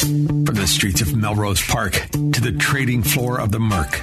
From the streets of Melrose Park to the trading floor of the Merc,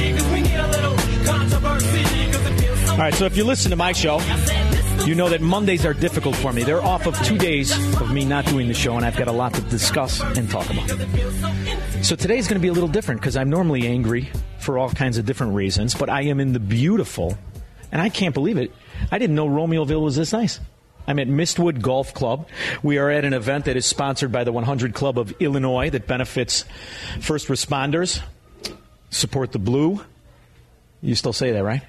right, so if you listen to my show, you know that Mondays are difficult for me. They're off of two days of me not doing the show, and I've got a lot to discuss and talk about. So today's going to be a little different because I'm normally angry for all kinds of different reasons, but I am in the beautiful, and I can't believe it. I didn't know Romeoville was this nice. I'm at Mistwood Golf Club. We are at an event that is sponsored by the 100 Club of Illinois that benefits first responders. Support the blue. You still say that, right?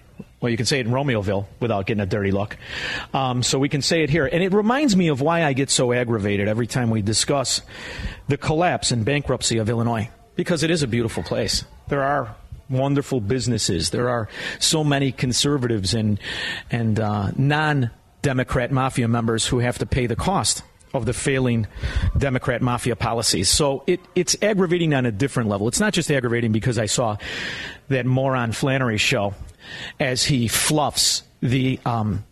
Well, you can say it in Romeoville without getting a dirty look. Um, so we can say it here. And it reminds me of why I get so aggravated every time we discuss the collapse and bankruptcy of Illinois, because it is a beautiful place. There are wonderful businesses. There are so many conservatives and, and uh, non Democrat mafia members who have to pay the cost of the failing Democrat mafia policies. So it, it's aggravating on a different level. It's not just aggravating because I saw that moron Flannery show as he fluffs the um,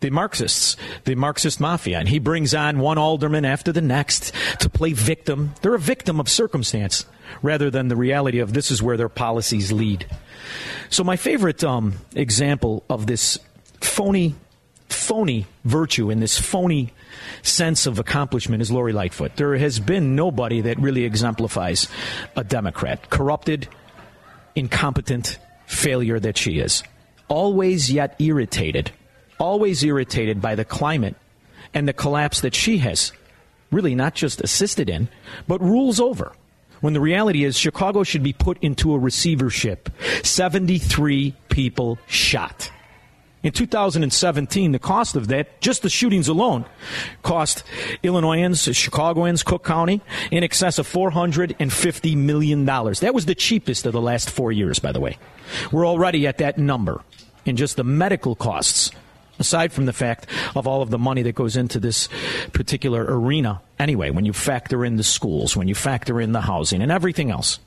the Marxists, the Marxist mafia, and he brings on one alderman after the next to play victim. They're a victim of circumstance rather than the reality of this is where their policies lead. So my favorite um, example of this phony, phony virtue in this phony sense of accomplishment is Lori Lightfoot. There has been nobody that really exemplifies a Democrat, corrupted, incompetent failure that she is. Always yet irritated, always irritated by the climate and the collapse that she has really not just assisted in, but rules over. When the reality is, Chicago should be put into a receivership. 73 people shot. In 2017, the cost of that, just the shootings alone, cost Illinoisans, Chicagoans, Cook County, in excess of $450 million. That was the cheapest of the last four years, by the way. We're already at that number in just the medical costs, aside from the fact of all of the money that goes into this particular arena. Anyway, when you factor in the schools, when you factor in the housing, and everything else,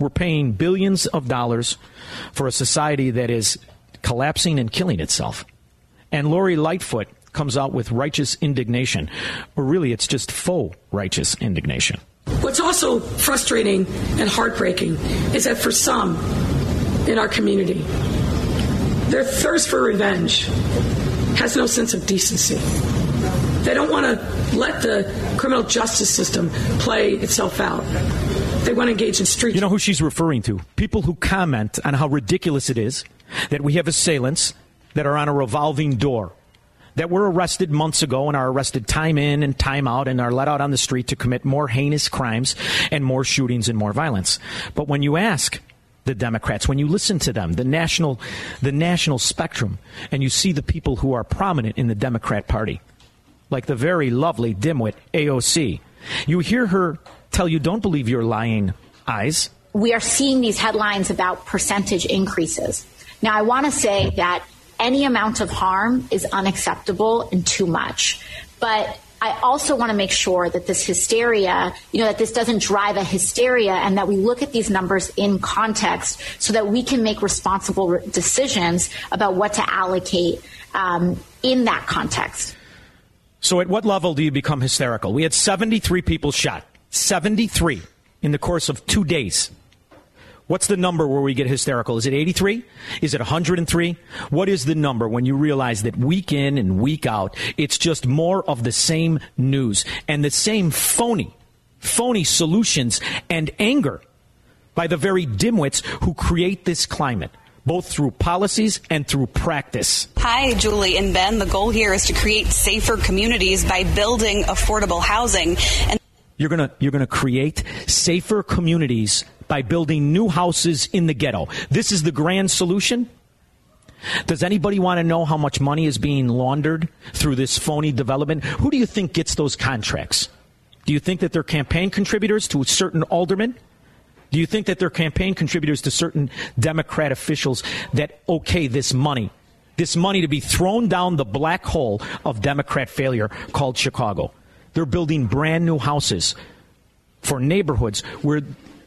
we're paying billions of dollars for a society that is collapsing and killing itself. And Lori Lightfoot comes out with righteous indignation, or really it's just faux righteous indignation. What's also frustrating and heartbreaking is that for some in our community, their thirst for revenge has no sense of decency. They don't want to let the criminal justice system play itself out. They want to engage in street. You know who she's referring to? People who comment on how ridiculous it is that we have assailants that are on a revolving door that were arrested months ago and are arrested time in and time out and are let out on the street to commit more heinous crimes and more shootings and more violence. But when you ask the Democrats, when you listen to them, the national, the national spectrum, and you see the people who are prominent in the Democrat Party, like the very lovely dimwit AOC, you hear her tell you, don't believe your lying eyes. We are seeing these headlines about percentage increases. Now, I want to say that any amount of harm is unacceptable and too much. But I also want to make sure that this hysteria, you know, that this doesn't drive a hysteria and that we look at these numbers in context so that we can make responsible decisions about what to allocate um, in that context. So, at what level do you become hysterical? We had 73 people shot, 73 in the course of two days. What's the number where we get hysterical? Is it 83? Is it 103? What is the number when you realize that week in and week out, it's just more of the same news and the same phony, phony solutions and anger by the very dimwits who create this climate both through policies and through practice. Hi, Julie and Ben. The goal here is to create safer communities by building affordable housing. And you're going to you're going to create safer communities by building new houses in the ghetto. This is the grand solution. Does anybody want to know how much money is being laundered through this phony development? Who do you think gets those contracts? Do you think that they're campaign contributors to certain aldermen? Do you think that they're campaign contributors to certain Democrat officials that okay this money, this money to be thrown down the black hole of Democrat failure called Chicago? They're building brand new houses for neighborhoods where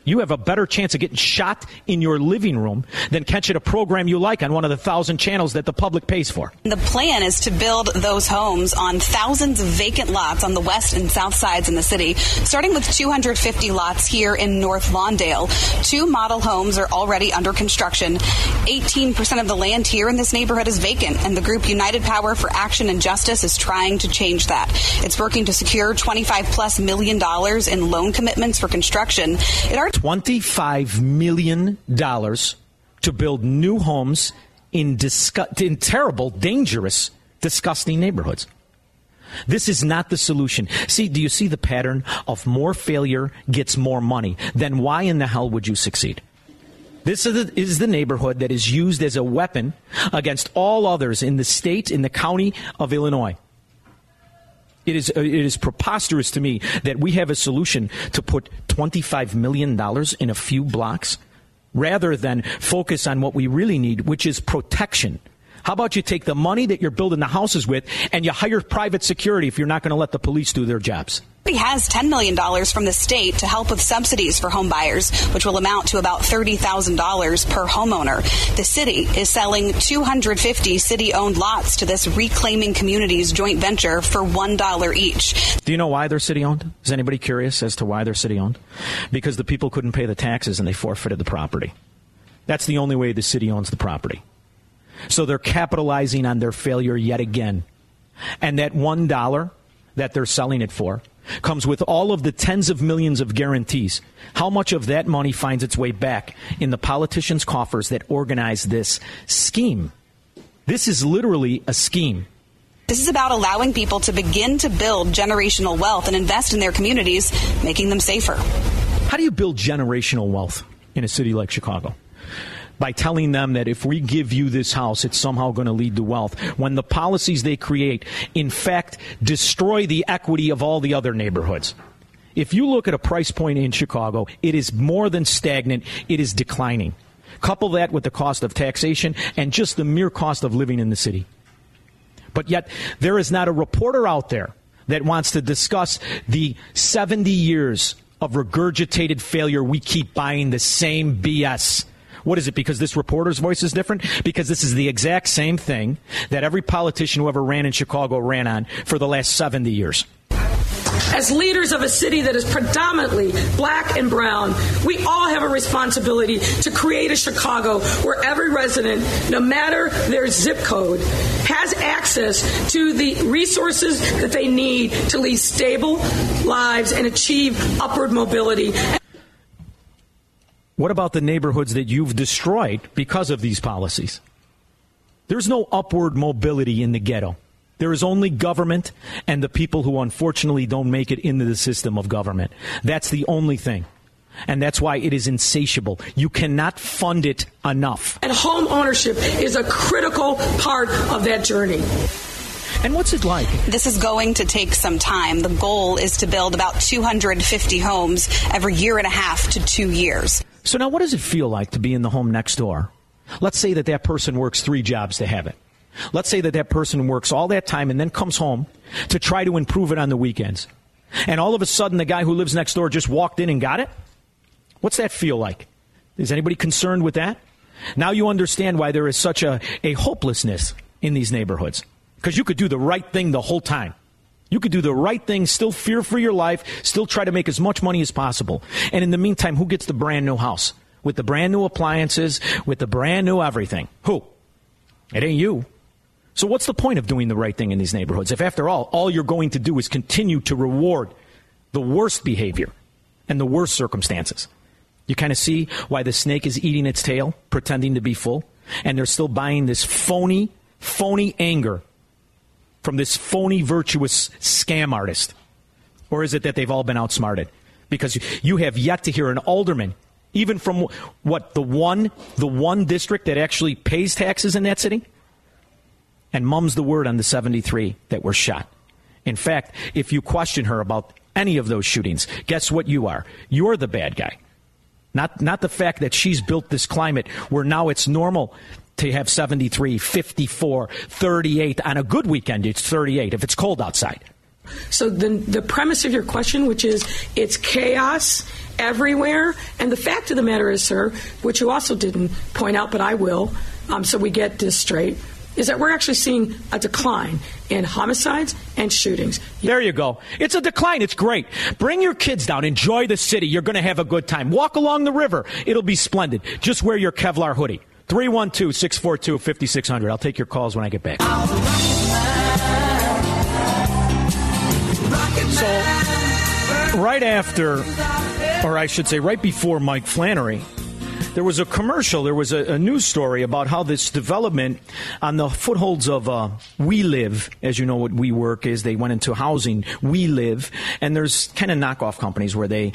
you have a better chance of getting shot in your living room than catching a program you like on one of the thousand channels that the public pays for. The plan is to build those homes on thousands of vacant lots on the west and south sides in the city, starting with 250 lots here in North Lawndale. Two model homes are already under construction. 18% of the land here in this neighborhood is vacant, and the group United Power for Action and Justice is trying to change that. It's working to secure 25 plus million dollars in loan commitments for construction. It already $25 million to build new homes in, disgu- in terrible, dangerous, disgusting neighborhoods. This is not the solution. See, do you see the pattern of more failure gets more money? Then why in the hell would you succeed? This is the, is the, neighborhood that is used as a weapon against all others in the state, in the county of Illinois. It is, uh, it is preposterous to me that we have a solution to put $25 million in a few blocks rather than focus on what we really need, which is protection. How about you take the money that you're building the houses with and you hire private security if you're not going to let the police do their jobs? He has $10 million from the state to help with subsidies for home buyers, which will amount to about $30,000 per homeowner. The city is selling 250 city owned lots to this Reclaiming Communities joint venture for $1 each. Do you know why they're city owned? Is anybody curious as to why they're city owned? Because the people couldn't pay the taxes and they forfeited the property. That's the only way the city owns the property. So they're capitalizing on their failure yet again. And that $1 that they're selling it for comes with all of the tens of millions of guarantees. How much of that money finds its way back in the politicians' coffers that organize this scheme? This is literally a scheme. This is about allowing people to begin to build generational wealth and invest in their communities, making them safer. How do you build generational wealth in a city like Chicago? By telling them that if we give you this house, it's somehow going to lead to wealth. When the policies they create, in fact, destroy the equity of all the other neighborhoods. If you look at a price point in Chicago, it is more than stagnant, it is declining. Couple that with the cost of taxation and just the mere cost of living in the city. But yet, there is not a reporter out there that wants to discuss the 70 years of regurgitated failure we keep buying the same BS what is it? Because this reporter's voice is different? Because this is the exact same thing that every politician who ever ran in Chicago ran on for the last 70 years. As leaders of a city that is predominantly black and brown, we all have a responsibility to create a Chicago where every resident, no matter their zip code, has access to the resources that they need to lead stable lives and achieve upward mobility. What about the neighborhoods that you've destroyed because of these policies? There's no upward mobility in the ghetto. There is only government and the people who unfortunately don't make it into the system of government. That's the only thing. And that's why it is insatiable. You cannot fund it enough. And home ownership is a critical part of that journey. And what's it like? This is going to take some time. The goal is to build about 250 homes every year and a half to two years. So now what does it feel like to be in the home next door? Let's say that that person works three jobs to have it. Let's say that that person works all that time and then comes home to try to improve it on the weekends. And all of a sudden, the guy who lives next door just walked in and got it? What's that feel like? Is anybody concerned with that? Now you understand why there is such a, a hopelessness in these neighborhoods. Because you could do the right thing the whole time. You could do the right thing, still fear for your life, still try to make as much money as possible. And in the meantime, who gets the brand new house? With the brand new appliances, with the brand new everything. Who? It ain't you. So what's the point of doing the right thing in these neighborhoods if after all, all you're going to do is continue to reward the worst behavior and the worst circumstances? You kind of see why the snake is eating its tail, pretending to be full, and they're still buying this phony, phony anger from this phony, virtuous scam artist. Or is it that they've all been outsmarted? Because you have yet to hear an alderman, even from what the one, the one district that actually pays taxes in that city, and mum's the word on the 73 that were shot. In fact, if you question her about any of those shootings, guess what you are? You're the bad guy. Not, not the fact that she's built this climate where now it's normal to have 73, 54, 38. On a good weekend, it's 38 if it's cold outside. So the, the premise of your question, which is it's chaos everywhere, and the fact of the matter is, sir, which you also didn't point out, but I will, um, so we get this straight is that we're actually seeing a decline in homicides and shootings. There you go. It's a decline. It's great. Bring your kids down. Enjoy the city. You're going to have a good time. Walk along the river. It'll be splendid. Just wear your Kevlar hoodie. 312 642 5600. I'll take your calls when I get back. So, right after, or I should say, right before Mike Flannery there was a commercial, there was a, a news story about how this development on the footholds of uh, We Live, as you know what We Work is, they went into housing, We Live, and there's kind of knockoff companies where they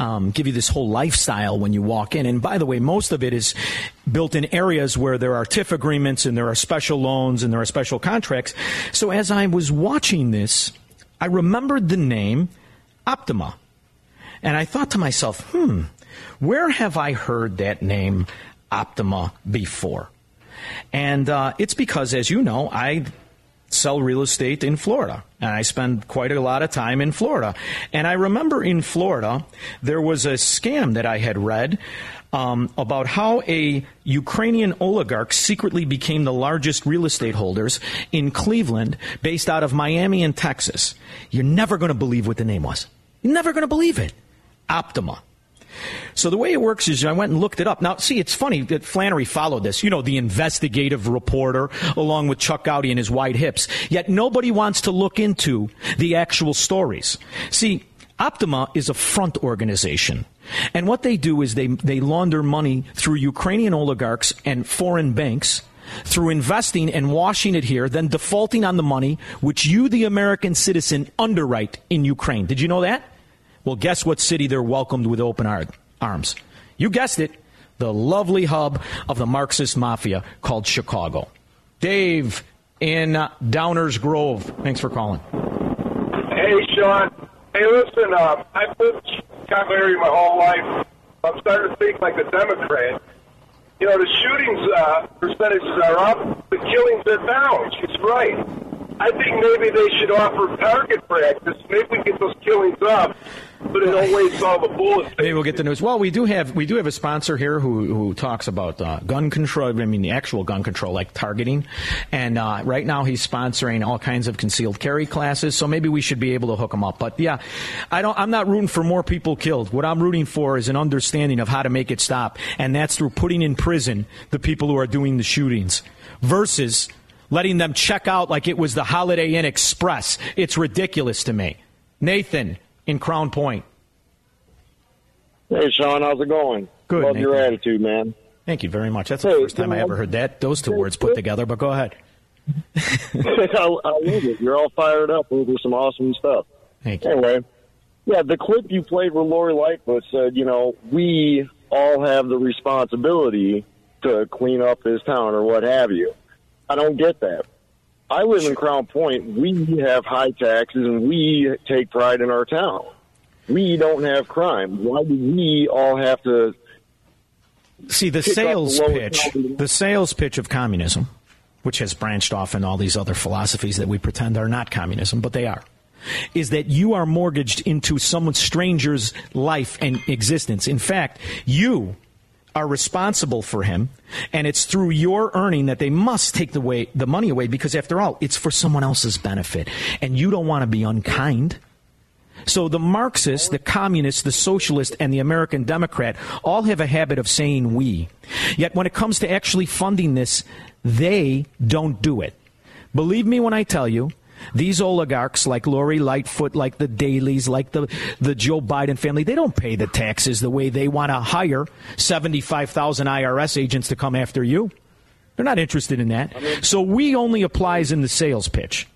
um, give you this whole lifestyle when you walk in. And by the way, most of it is built in areas where there are TIF agreements and there are special loans and there are special contracts. So as I was watching this, I remembered the name Optima. And I thought to myself, hmm, where have I heard that name Optima before? And uh, it's because, as you know, I sell real estate in Florida. And I spend quite a lot of time in Florida. And I remember in Florida, there was a scam that I had read um, about how a Ukrainian oligarch secretly became the largest real estate holders in Cleveland based out of Miami and Texas. You're never going to believe what the name was. You're never going to believe it. Optima. So the way it works is I went and looked it up. Now, see, it's funny that Flannery followed this. You know, the investigative reporter, along with Chuck Goudie and his wide hips. Yet nobody wants to look into the actual stories. See, Optima is a front organization. And what they do is they, they launder money through Ukrainian oligarchs and foreign banks through investing and washing it here, then defaulting on the money which you, the American citizen, underwrite in Ukraine. Did you know that? Well, guess what city they're welcomed with open arms? You guessed it, the lovely hub of the Marxist mafia called Chicago. Dave in Downers Grove, thanks for calling. Hey, Shaun. Hey, listen, uh, I've lived Chicago area my whole life. I'm starting to think like a Democrat. You know, the shootings uh, percentages are up, the killings are down. She's right. I think maybe they should offer target practice. Maybe we get those killings up but it always saw the bullets. Maybe we'll get the news. Well, we do have we do have a sponsor here who who talks about uh, gun control. I mean, the actual gun control, like targeting. And uh, right now, he's sponsoring all kinds of concealed carry classes. So maybe we should be able to hook him up. But yeah, I don't. I'm not rooting for more people killed. What I'm rooting for is an understanding of how to make it stop, and that's through putting in prison the people who are doing the shootings versus letting them check out like it was the Holiday Inn Express. It's ridiculous to me. Nathan, in Crown Point. Hey, Shaun, how's it going? Good. Love your attitude, man. Thank you very much. That's the first time I ever heard that those two words put together. But go ahead. I, I love it. You're all fired up over some awesome stuff. Thank you. Anyway, yeah, the clip you played with Lori Lightfoot said, you know, we all have the responsibility to clean up this town or what have you. I don't get that. I live in Crown Point. We have high taxes and we take pride in our town. We don't have crime. Why do we all have to see the sales the pitch? The sales pitch of communism, which has branched off in all these other philosophies that we pretend are not communism, but they are is that you are mortgaged into someone stranger's life and existence. In fact, you are responsible for him, and it's through your earning that they must take the way the money away because after all, it's for someone else's benefit, and you don't want to be unkind. So the Marxist, the communist, the socialist, and the American Democrat all have a habit of saying we. Yet when it comes to actually funding this, they don't do it. Believe me when I tell you These oligarchs, like Lori Lightfoot, like the Daleys, like the, the Joe Biden family, they don't pay the taxes the way they want to hire 75,000 IRS agents to come after you. They're not interested in that. So we only applies in the sales pitch.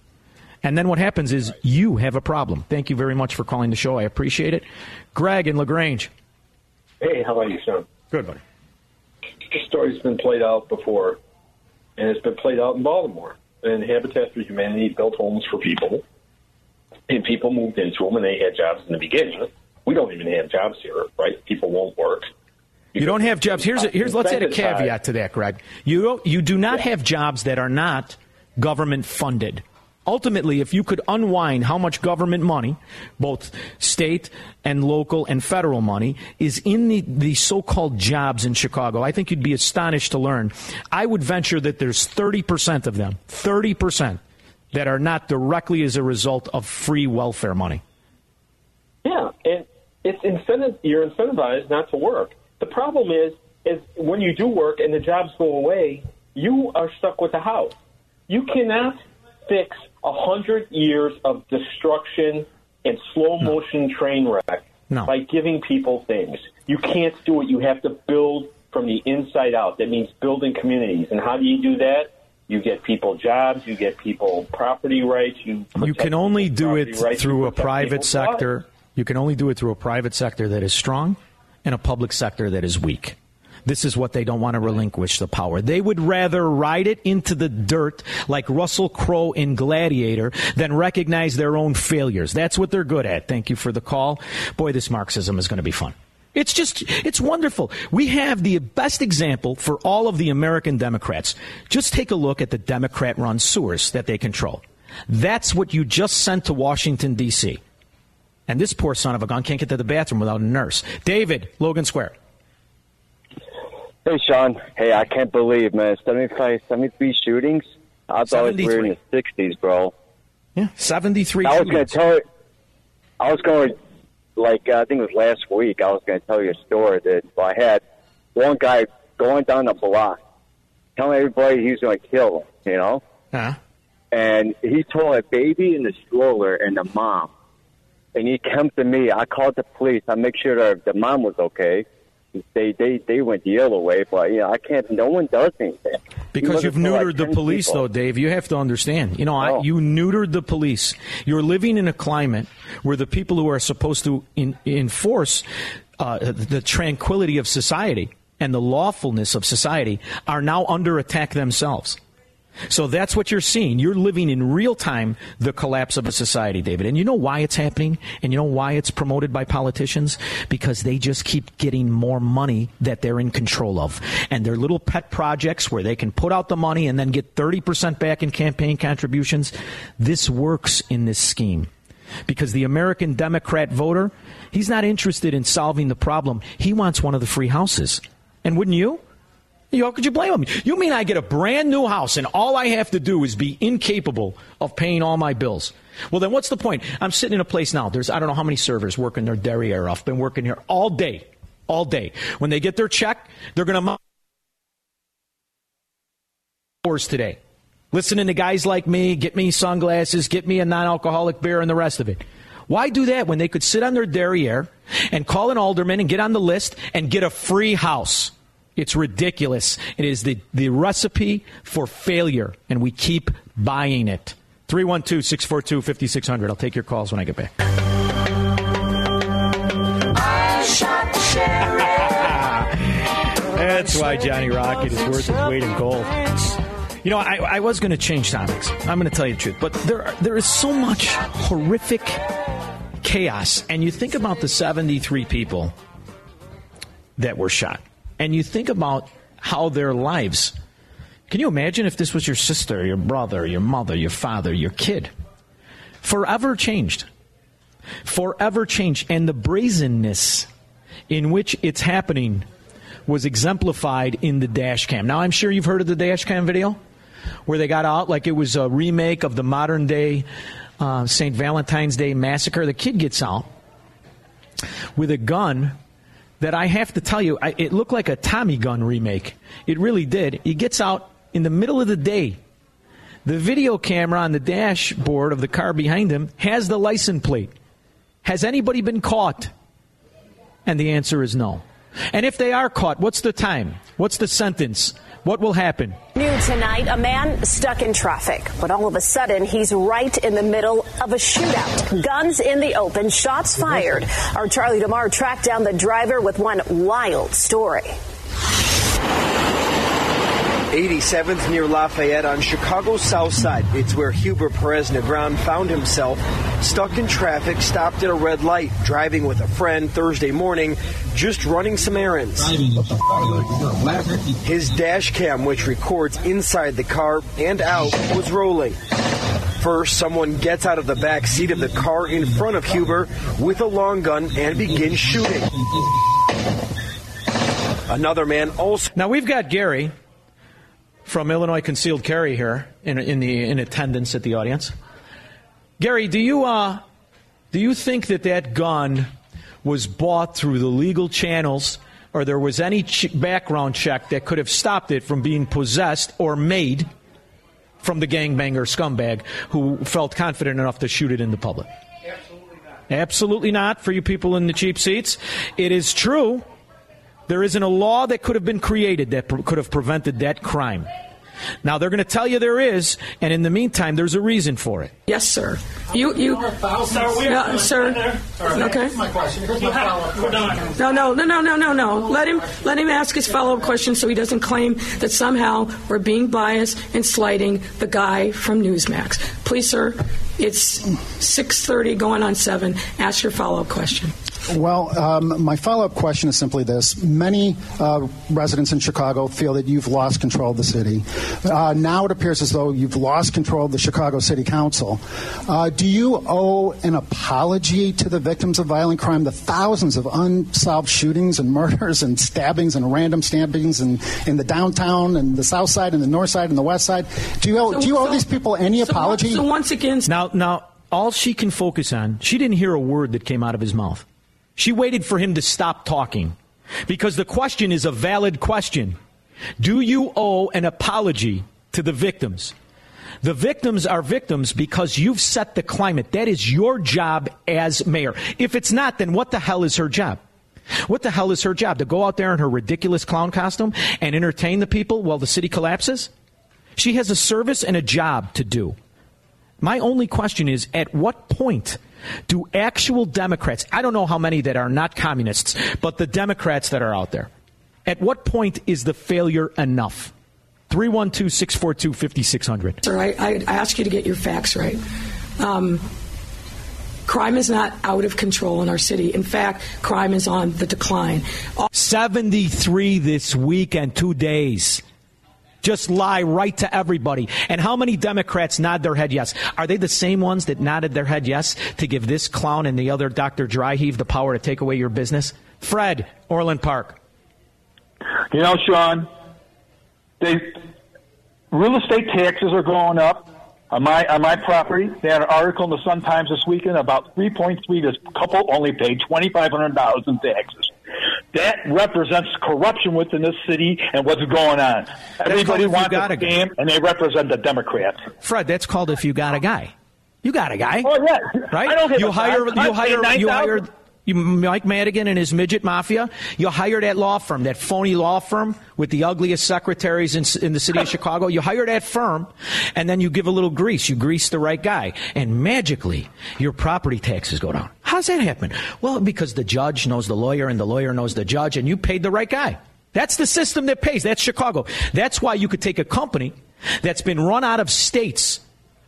And then what happens is you have a problem. Thank you very much for calling the show. I appreciate it. Greg in LaGrange. Hey, how are you, Shaun? Good, buddy. This story's been played out before, and it's been played out in Baltimore. And Habitat for Humanity built homes for people, and people moved into them, and they had jobs in the beginning. We don't even have jobs here, right? People won't work. You don't have jobs. Here's a, here's let's add a caveat to that, Greg. You don't, you do not have jobs that are not government funded. Ultimately, if you could unwind how much government money, both state and local and federal money, is in the, the so called jobs in Chicago, I think you'd be astonished to learn. I would venture that there's 30% of them, 30%, that are not directly as a result of free welfare money. Yeah, and it's incentive. You're incentivized not to work. The problem is, is when you do work and the jobs go away, you are stuck with the house. You cannot fix a hundred years of destruction and slow motion train wreck No. by giving people things. You can't do it. You have to build from the inside out. That means building communities. And how do you do that? You get people jobs. You get people property rights. You You can only do it rights, through a private sector. You can only do it through a private sector that is strong and a public sector that is weak. This is what they don't want to relinquish the power. They would rather ride it into the dirt like Russell Crowe in Gladiator than recognize their own failures. That's what they're good at. Thank you for the call. Boy, this Marxism is going to be fun. It's just, it's wonderful. We have the best example for all of the American Democrats. Just take a look at the Democrat run sewers that they control. That's what you just sent to Washington, D.C. And this poor son of a gun can't get to the bathroom without a nurse. David, Logan Square. Hey, Shaun. Hey, I can't believe, man. 75, 73 shootings? I thought we were in the 60s, bro. Yeah, 73 I was going to tell you, I was going to, like, uh, I think it was last week, I was going to tell you a story that I had one guy going down the block telling everybody he was going to kill them, you know? Huh? And he told a baby in the stroller and the mom. And he came to me. I called the police. I make sure that the mom was okay. They they they went the other way, but yeah, I can't. No one does anything. Because wasn't you've for, like, neutered the police, people. though, Dave. You have to understand. You know, I, you neutered the police. You're living in a climate where the people who are supposed to in, enforce uh, the tranquility of society and the lawfulness of society are now under attack themselves. So that's what you're seeing. You're living in real time the collapse of a society, David. And you know why it's happening? And you know why it's promoted by politicians? Because they just keep getting more money that they're in control of. And their little pet projects where they can put out the money and then get 30% back in campaign contributions. This works in this scheme. Because the American Democrat voter, he's not interested in solving the problem. He wants one of the free houses. And wouldn't you? You- How could you blame him? You mean I get a brand new house and all I have to do is be incapable of paying all my bills? Well, then what's the point? I'm sitting in a place now. There's I don't know how many servers working their derriere off. Been working here all day, all day. When they get their check, they're to hours today. Listening to guys like me, get me sunglasses, get me a non-alcoholic beer, and the rest of it. Why do that when they could sit on their derriere and call an alderman and get on the list and get a free house? It's ridiculous. It is the, the recipe for failure, and we keep buying it. 312 642 5600. I'll take your calls when I get back. I shot the sheriff. That's why Johnny Rocket is worth his weight in gold. You know, I, I was going to change topics. I'm going to tell you the truth, but there are, there is so much horrific chaos, and you think about the 73 people that were shot, and you think about how their lives. Can you imagine if this was your sister, your brother, your mother, your father, your kid? Forever changed. Forever changed. And the brazenness in which it's happening was exemplified in the dash cam. Now, I'm sure you've heard of the dash cam video where they got out like it was a remake of the modern day uh, St. Valentine's Day massacre. The kid gets out with a gun that I have to tell you, I, it looked like a Tommy gun remake. It really did. He gets out in the middle of the day. The video camera on the dashboard of the car behind him has the license plate. Has anybody been caught? And the answer is no. And if they are caught, what's the time? What's the sentence? What will happen? New tonight, a man stuck in traffic, but all of a sudden he's right in the middle of a shootout. Guns in the open, shots mm-hmm. fired. Our Charlie DeMar tracked down the driver with one wild story. 87th near Lafayette on Chicago's south side. It's where Huber Perez Negron found himself stuck in traffic, stopped at a red light, driving with a friend Thursday morning, just running some errands. His dash cam, which records inside the car and out, was rolling. First, someone gets out of the back seat of the car in front of Huber with a long gun and begins shooting. Another man also. Now we've got Gary from Illinois Concealed Carry here in, in the in attendance at the audience. Gary, do you uh, do you think that that gun was bought through the legal channels, or there was any ch- background check that could have stopped it from being possessed or made from the gangbanger scumbag who felt confident enough to shoot it in the public? Absolutely not Absolutely not for you people in the cheap seats. It is true. There isn't a law that could have been created that pr- could have prevented that crime. Now they're going to tell you there is, and in the meantime, there's a reason for it. Yes, sir. You, you, no, sir. Okay. my question. Here's my follow-up We're. No, no, no, no, no, no, no. Let him, let him ask his follow-up question so he doesn't claim that somehow we're being biased and slighting the guy from Newsmax. Please, sir. It's 6:30, going on seven. Ask your follow-up question. Well, um, my follow up question is simply this. Many uh, residents in Chicago feel that you've lost control of the city. Uh, now it appears as though you've lost control of the Chicago City Council. Uh, do you owe an apology to the victims of violent crime, the thousands of unsolved shootings and murders and stabbings and random stabbings in, in the downtown and the south side and the north side and the west side? Do you owe, do you owe these people any apology? So once again, Now, now, all she can focus on, she didn't hear a word that came out of his mouth. She waited for him to stop talking because the question is a valid question. Do you owe an apology to the victims? The victims are victims because you've set the climate. That is your job as mayor. If it's not, then what the hell is her job? What the hell is her job? To go out there in her ridiculous clown costume and entertain the people while the city collapses? She has a service and a job to do. My only question is at what point do actual Democrats, I don't know how many that are not communists, but the Democrats that are out there, at what point is the failure enough? 312 642 5600. Sir, I, I ask you to get your facts right. Um, crime is not out of control in our city. In fact, crime is on the decline. 73 this week and two days. Just lie right to everybody. And how many Democrats nod their head yes? Are they the same ones that nodded their head yes to give this clown and the other Dr. Dryheave the power to take away your business? Fred, Orland Park. You know, Shaun, they real estate taxes are going up on my on my property. They had an article in the Sun Times this weekend about 3.3. This couple only paid twenty five hundred dollars in taxes. That represents corruption within this city and what's going on. Everybody you wants a got a- scam, and they represent the Democrats. Fred, that's called if you got a guy. You got a guy. Oh yeah, right? I don't you hire you hire you $9,000. hire you Mike Madigan and his midget mafia. You hire that law firm, that phony law firm with the ugliest secretaries in, in the city of Chicago. You hire that firm, and then you give a little grease. You grease the right guy, and magically your property taxes go down. How's that happen? Well, because the judge knows the lawyer, and the lawyer knows the judge, and you paid the right guy. That's the system that pays. That's Chicago. That's why you could take a company that's been run out of states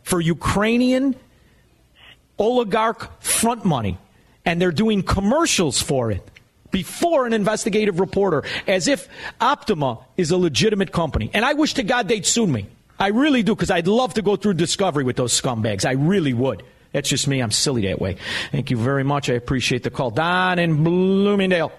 for Ukrainian oligarch front money, and they're doing commercials for it before an investigative reporter, as if Optima is a legitimate company. And I wish to God they'd sue me. I really do, because I'd love to go through discovery with those scumbags. I really would. That's just me. I'm silly that way. Thank you very much. I appreciate the call. Don in Bloomingdale.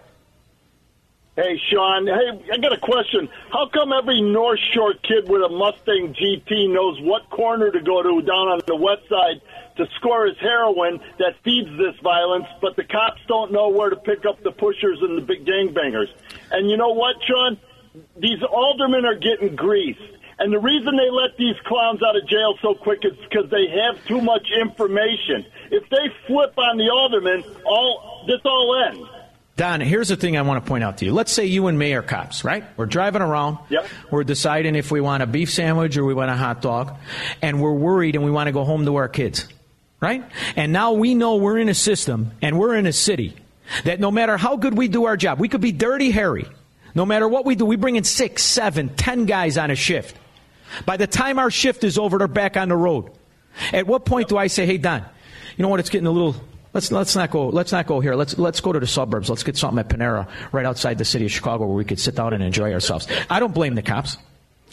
Hey, Shaun. Hey, I got a question. How come every North Shore kid with a Mustang GT knows what corner to go to down on the west side to score his heroin that feeds this violence, but the cops don't know where to pick up the pushers and the big gangbangers? And you know what, Shaun? These aldermen are getting greased. And the reason they let these clowns out of jail so quick is because they have too much information. If they flip on the aldermen, all this all ends. Don, here's the thing I want to point out to you. Let's say you and me are cops, right? We're driving around. Yep. We're deciding if we want a beef sandwich or we want a hot dog, and we're worried and we want to go home to our kids, right? And now we know we're in a system and we're in a city that no matter how good we do our job, we could be dirty Harry. No matter what we do, we bring in six, seven, ten guys on a shift. By the time our shift is over, they're back on the road. At what point do I say, "Hey, Don, you know what? It's getting a little. Let's let's not go. Let's not go here. Let's let's go to the suburbs. Let's get something at Panera right outside the city of Chicago where we could sit down and enjoy ourselves." I don't blame the cops.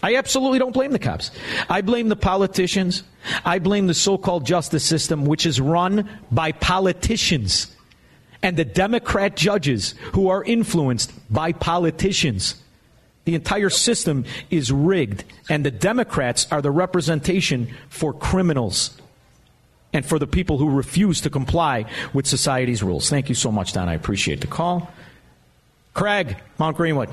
I absolutely don't blame the cops. I blame the politicians. I blame the so-called justice system, which is run by politicians and the Democrat judges who are influenced by politicians. The entire system is rigged, and the Democrats are the representation for criminals and for the people who refuse to comply with society's rules. Thank you so much, Don. I appreciate the call. Craig, Mount Greenwood.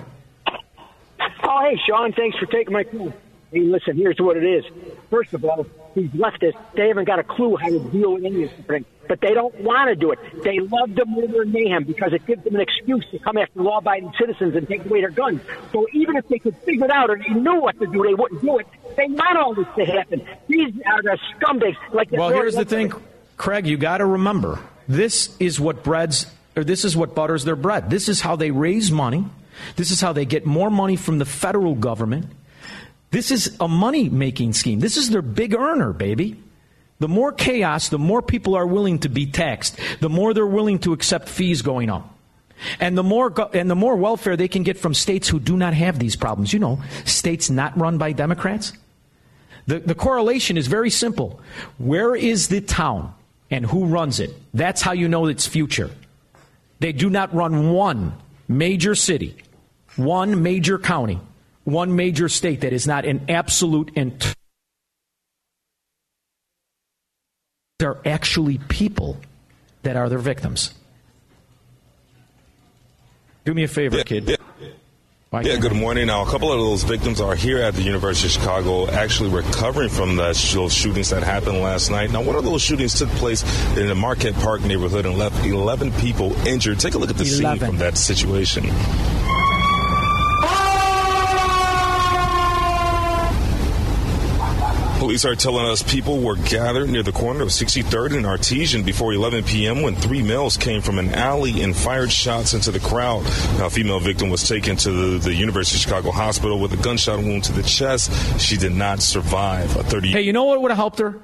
Oh, hey, Shaun, thanks for taking my call. Hey, listen, here's what it is. First of all, these leftists, they haven't got a clue how to deal with any of this thing, but they don't want to do it. They love the murder and mayhem because it gives them an excuse to come after law abiding citizens and take away their guns. So even if they could figure it out or they knew what to do, they wouldn't do it. They want all this to happen. These are the scumbags. Like Well, here's the thing, Craig. You got to remember this is what breads, or this is what butters their bread. This is how they raise money. This is how they get more money from the federal government. This is a money making scheme. This is their big earner, baby. The more chaos, the more people are willing to be taxed, the more they're willing to accept fees going up. And the more go- and the more welfare they can get from states who do not have these problems. You know, states not run by Democrats. The, the correlation is very simple. Where is the town and who runs it? That's how you know its future. They do not run one major city, one major county, one major state that is not an absolute and t- there are actually people that are their victims. Do me a favor, kid. Why Yeah, good morning. Now, a couple of those victims are here at the University of Chicago, actually recovering from the, those shootings that happened last night. Now, one of those shootings took place in the Marquette Park neighborhood and left 11 people injured. Take a look at the scene from that situation. Police are telling us people were gathered near the corner of 63rd and Artesian before 11 p.m. when three males came from an alley and fired shots into the crowd. Now, a female victim was taken to the, the University of Chicago hospital with a gunshot wound to the chest. She did not survive. A 30 Hey, you know what would have helped her?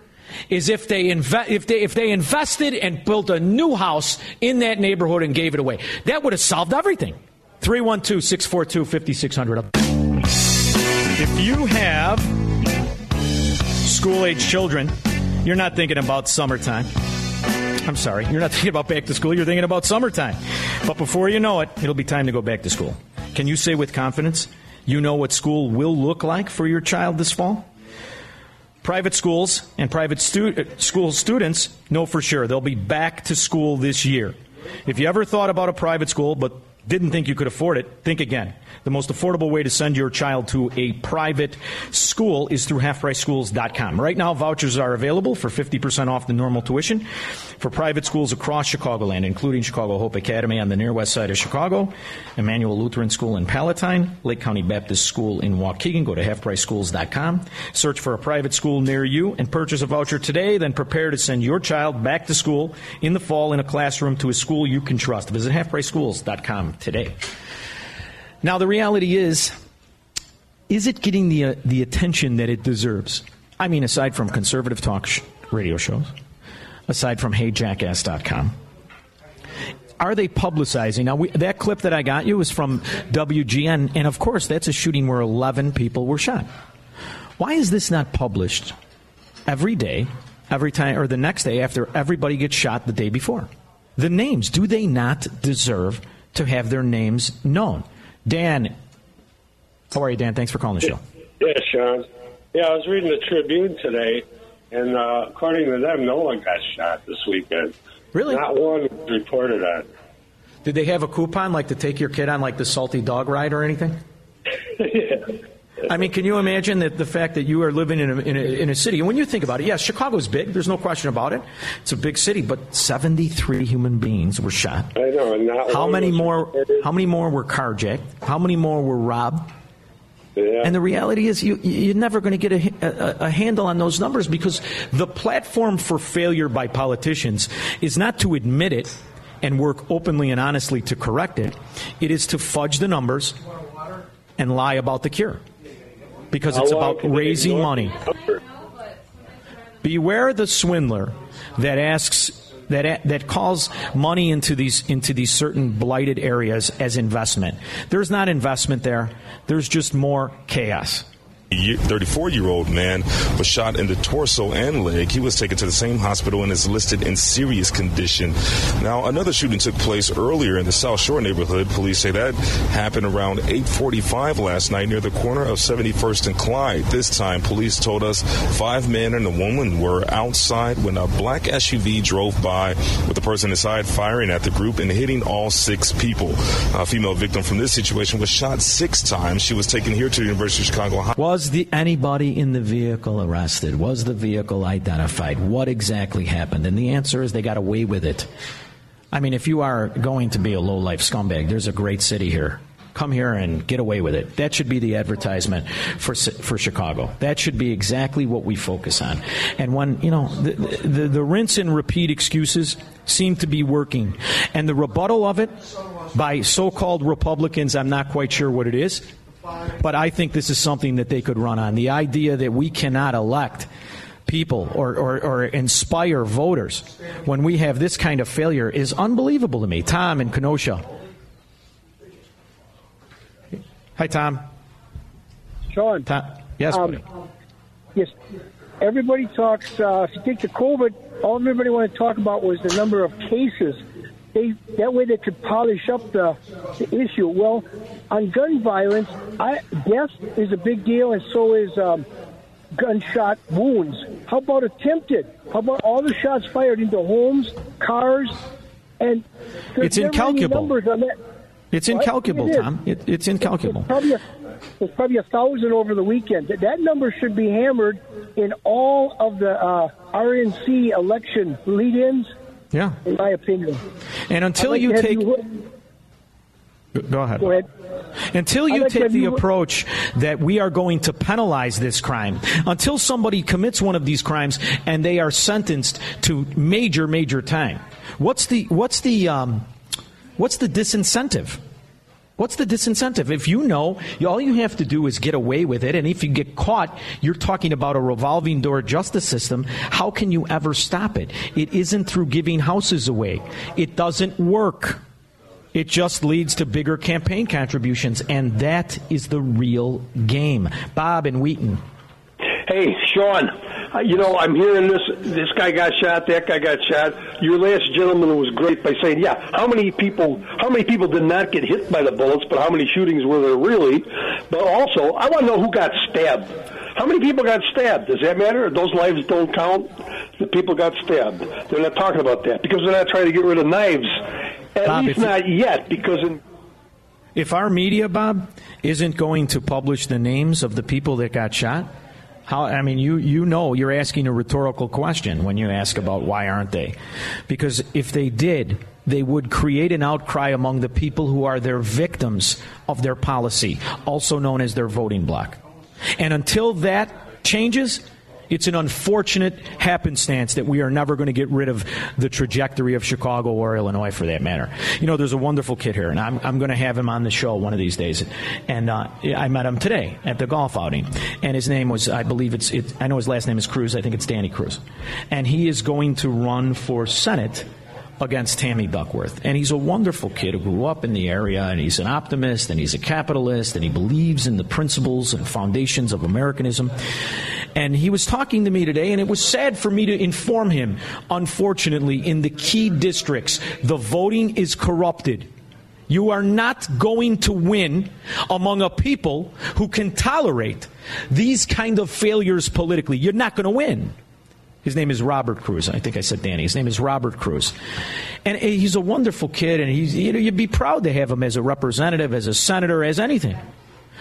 Is if they inve- if they if they invested and built a new house in that neighborhood and gave it away. That would have solved everything. 312-642-5600. If you have school age children, you're not thinking about summertime. I'm sorry, you're not thinking about back to school, you're thinking about summertime. But before you know it, it'll be time to go back to school. Can you say with confidence you know what school will look like for your child this fall? Private schools and private stu- uh, school students know for sure they'll be back to school this year. If you ever thought about a private school but didn't think you could afford it, think again. The most affordable way to send your child to a private school is through halfpriceschools.com. Right now, vouchers are available for 50% off the normal tuition for private schools across Chicagoland, including Chicago Hope Academy on the near west side of Chicago, Immanuel Lutheran School in Palatine, Lake County Baptist School in Waukegan. Go to halfpriceschools.com. Search for a private school near you and purchase a voucher today. Then prepare to send your child back to school in the fall in a classroom to a school you can trust. Visit halfpriceschools.com today. Now, the reality is, is it getting the, uh, the attention that it deserves? I mean, aside from conservative talk sh- radio shows, aside from heyjackass.com, are they publicizing? Now, we, that clip that I got you was from WGN, and of course, that's a shooting where 11 people were shot. Why is this not published every day, every time, or the next day after everybody gets shot the day before? The names, do they not deserve to have their names known? Dan, how are you, Dan? Thanks for calling the show. Yeah, Shaun. Yeah, I was reading the Tribune today, and uh, according to them, no one got shot this weekend. Really? Not one was reported on. Did they have a coupon like to take your kid on like the salty dog ride or anything? yeah. I mean, can you imagine that the fact that you are living in a, in a, in a city, and when you think about it, yes, Chicago's big. There's no question about it. It's a big city, but 73 human beings were shot. I know. And not How many more? reported. How many more were carjacked? How many more were robbed? Yeah. And the reality is, you, you're never going to get a, a, a handle on those numbers because the platform for failure by politicians is not to admit it and work openly and honestly to correct it. It is to fudge the numbers and lie about the cure because it's about raising money. Beware the swindler that asks that that calls money into these into these certain blighted areas as investment. There's not investment there. There's just more chaos. 34 year old man was shot in the torso and leg. He was taken to the same hospital and is listed in serious condition. Now, another shooting took place earlier in the South Shore neighborhood. Police say that happened around 8:45 last night near the corner of 71st and Clyde. This time, police told us five men and a woman were outside when a black SUV drove by with the person inside firing at the group and hitting all six people. A female victim from this situation was shot six times. She was taken here to the University of Chicago. Was the anybody in the vehicle arrested? Was the vehicle identified? What exactly happened? And the answer is they got away with it. I mean, if you are going to be a low life scumbag, there's a great city here. Come here and get away with it. That should be the advertisement for for Chicago. That should be exactly what we focus on. And when you know the the, the rinse and repeat excuses seem to be working, and the rebuttal of it by so-called Republicans, I'm not quite sure what it is. But I think this is something that they could run on. The idea that we cannot elect people or, or, or inspire voters when we have this kind of failure is unbelievable to me. Tom in Kenosha. Hi, Tom. Shaun. Tom. Yes, Um, buddy. Yes. Everybody talks. Uh, if you take the COVID, all everybody wanted to talk about was the number of cases. They that way they could polish up the, the issue. Well, on gun violence, I, death is a big deal, and so is um, gunshot wounds. How about attempted? How about all the shots fired into homes, cars, and It's incalculable. numbers on that. It's Well, incalculable, it. Tom. It, it's incalculable. Probably a, there's probably a thousand over the weekend. That, that number should be hammered in all of the uh, RNC election lead-ins, Yeah. in my opinion. And until like you take. you- Go ahead. Go ahead. Until you like take the you- approach that we are going to penalize this crime, until somebody commits one of these crimes and they are sentenced to major, major time, what's the what's the um, what's the disincentive? What's the disincentive? If you know, all you have to do is get away with it, and if you get caught, you're talking about a revolving door justice system. How can you ever stop it? It isn't through giving houses away. It doesn't work. It just leads to bigger campaign contributions, and that is the real game. Bob and Wheaton. Hey, Shaun, uh, you know, I'm hearing this. This guy got shot. That guy got shot. Your last gentleman was great by saying, "Yeah, how many people? How many people did not get hit by the bullets? But how many shootings were there really? But also, I want to know who got stabbed. How many people got stabbed? Does that matter? Those lives don't count. The people got stabbed. They're not talking about that because they're not trying to get rid of knives. At Bob, least not yet. Because in If our media, Bob, isn't going to publish the names of the people that got shot, how, I mean, you, you know you're asking a rhetorical question when you ask about why aren't they? Because if they did, they would create an outcry among the people who are their victims of their policy, also known as their voting bloc. And until that changes, it's an unfortunate happenstance that we are never going to get rid of the trajectory of Chicago or Illinois for that matter. You know, there's a wonderful kid here, and I'm, I'm going to have him on the show one of these days. And uh, I met him today at the golf outing, and his name was, I believe it's, it, I know his last name is Cruz. I think it's Danny Cruz. And he is going to run for Senate against Tammy Duckworth. And he's a wonderful kid who grew up in the area, and he's an optimist, and he's a capitalist, and he believes in the principles and foundations of Americanism. And he was talking to me today, and it was sad for me to inform him, unfortunately, in the key districts, the voting is corrupted. You are not going to win among a people who can tolerate these kind of failures politically. You're not going to win. His name is Robert Cruz. I think I said Danny. His name is Robert Cruz. And he's a wonderful kid, and he's, you know, you'd be proud to have him as a representative, as a senator, as anything.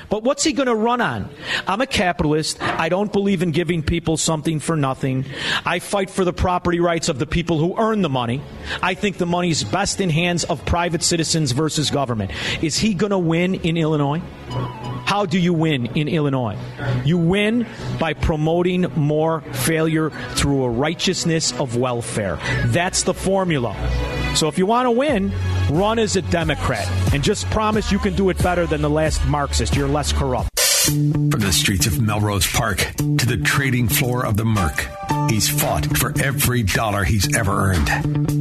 But what's he going to run on? I'm a capitalist. I don't believe in giving people something for nothing. I fight for the property rights of the people who earn the money. I think the money's best in hands of private citizens versus government. Is he going to win in Illinois? How do you win in Illinois? You win by promoting more failure through a righteousness of welfare. That's the formula. So if you want to win, run as a Democrat and just promise you can do it better than the last Marxist. You're less corrupt. From the streets of Melrose Park to the trading floor of the Merc, he's fought for every dollar he's ever earned.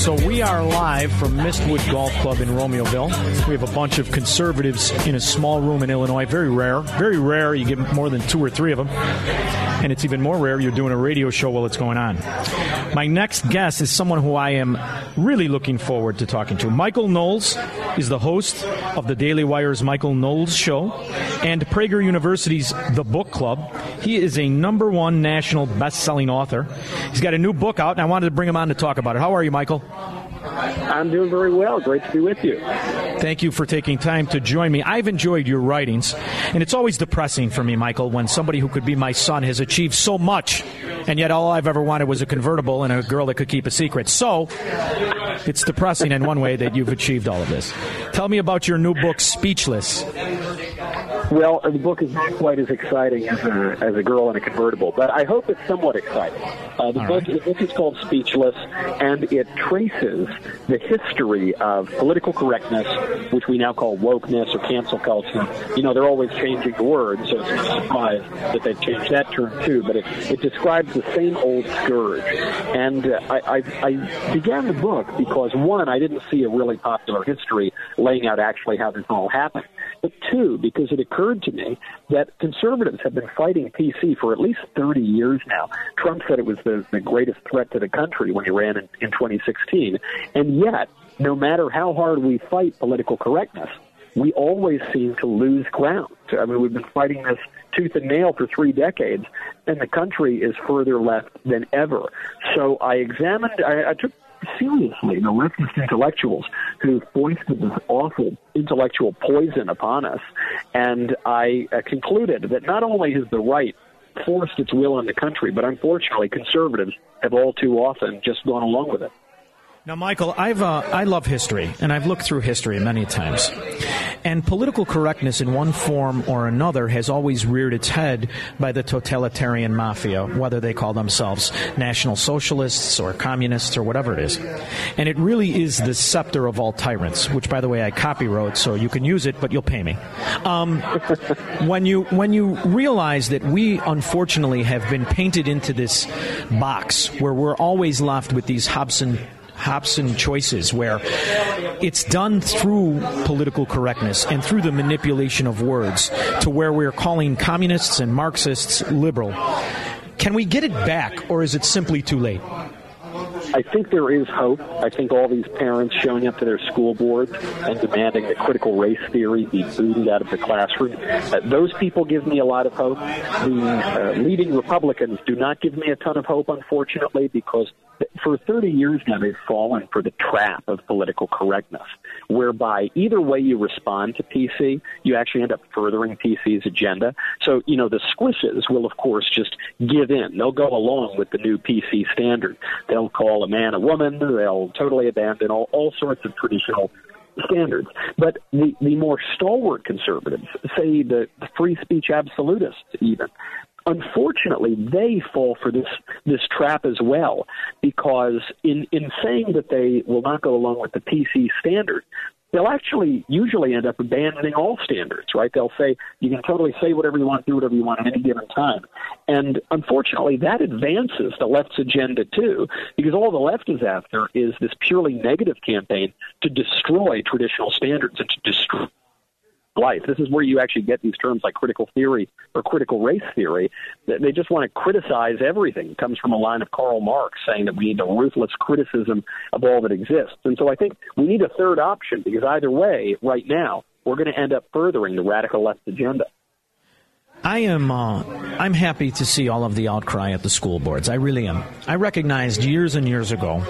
So we are live from Mistwood Golf Club in Romeoville. We have a bunch of conservatives in a small room in Illinois. Very rare. Very rare you get more than two or three of them. And it's even more rare you're doing a radio show while it's going on. My next guest is someone who I am really looking forward to talking to. Michael Knowles is the host of the Daily Wire's Michael Knowles Show and Prager University's The Book Club. He is a number one national best-selling author. He's got a new book out, and I wanted to bring him on to talk about it. How are you, Michael? I'm doing very well. Great to be with you. Thank you for taking time to join me. I've enjoyed your writings, and it's always depressing for me, Michael, when somebody who could be my son has achieved so much, and yet all I've ever wanted was a convertible and a girl that could keep a secret. So, it's depressing in one way that you've achieved all of this. Tell me about your new book, Speechless. Well, the book is not quite as exciting as a, as a girl in a convertible, but I hope it's somewhat exciting. Uh, the, All book, the book is called Speechless, and it traces the history of political correctness, which we now call wokeness or cancel culture. You know, they're always changing the word, so it's no surprise that they've changed that term too, but it, it describes the same old scourge. And uh, I, I, I began the book because, one, I didn't see a really popular history laying out actually how this all happened. But two, because it occurred to me that conservatives have been fighting PC for at least 30 years now. Trump said it was the, the greatest threat to the country when he ran in, in 2016. And yet, no matter how hard we fight political correctness, we always seem to lose ground. I mean, we've been fighting this tooth and nail for three decades, and the country is further left than ever. So I examined, I, I took seriously the leftist intellectuals who foisted this awful intellectual poison upon us. And I uh, concluded that not only has the right forced its will on the country, but unfortunately, conservatives have all too often just gone along with it. Now, Michael, I've uh, I love history, and I've looked through history many times. And political correctness, in one form or another, has always reared its head by the totalitarian mafia, whether they call themselves national socialists or communists or whatever it is. And it really is the scepter of all tyrants, which, by the way, I copywrote, so you can use it, but you'll pay me. Um, when you when you realize that we unfortunately have been painted into this box where we're always left with these Hobson Hobson choices where it's done through political correctness and through the manipulation of words to where we're calling communists and Marxists liberal. Can we get it back, or is it simply too late? I think there is hope. I think all these parents showing up to their school boards and demanding that critical race theory be booted out of the classroom, uh, those people give me a lot of hope. The uh, leading Republicans do not give me a ton of hope, unfortunately, because for 30 years now they've fallen for the trap of political correctness, whereby either way you respond to PC, you actually end up furthering PC's agenda. So, you know, the squishes will, of course, just give in. They'll go along with the new PC standard. They'll call a man a woman. They'll totally abandon all, all sorts of traditional standards. But the, the more stalwart conservatives, say the, the free speech absolutists even, unfortunately they fall for this this trap as well because in in saying that they will not go along with the PC standard they'll actually usually end up abandoning all standards right? They'll say you can totally say whatever you want do whatever you want at any given time. And unfortunately that advances the left's agenda too because all the left is after is this purely negative campaign to destroy traditional standards and to destroy life. This is where you actually get these terms like critical theory or critical race theory. They just want to criticize everything. It comes from a line of Karl Marx saying that we need a ruthless criticism of all that exists. And so I think we need a third option because either way, right now, we're going to end up furthering the radical left agenda. I am uh, I'm happy to see all of the outcry at the school boards. I really am. I recognized years and years ago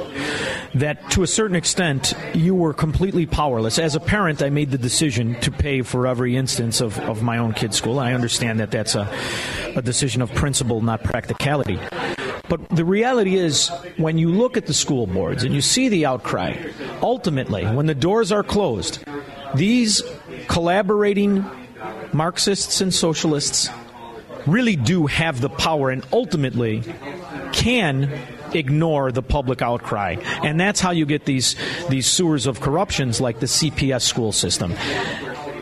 that to a certain extent you were completely powerless. As a parent, I made the decision to pay for every instance of, of my own kid's school. I understand that that's a, a decision of principle, not practicality. But the reality is, when you look at the school boards and you see the outcry, ultimately, when the doors are closed, these collaborating Marxists and socialists really do have the power and ultimately can ignore the public outcry. And that's how you get these these sewers of corruptions like the CPS school system.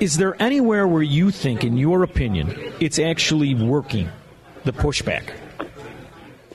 Is there anywhere where you think, in your opinion, it's actually working, the pushback?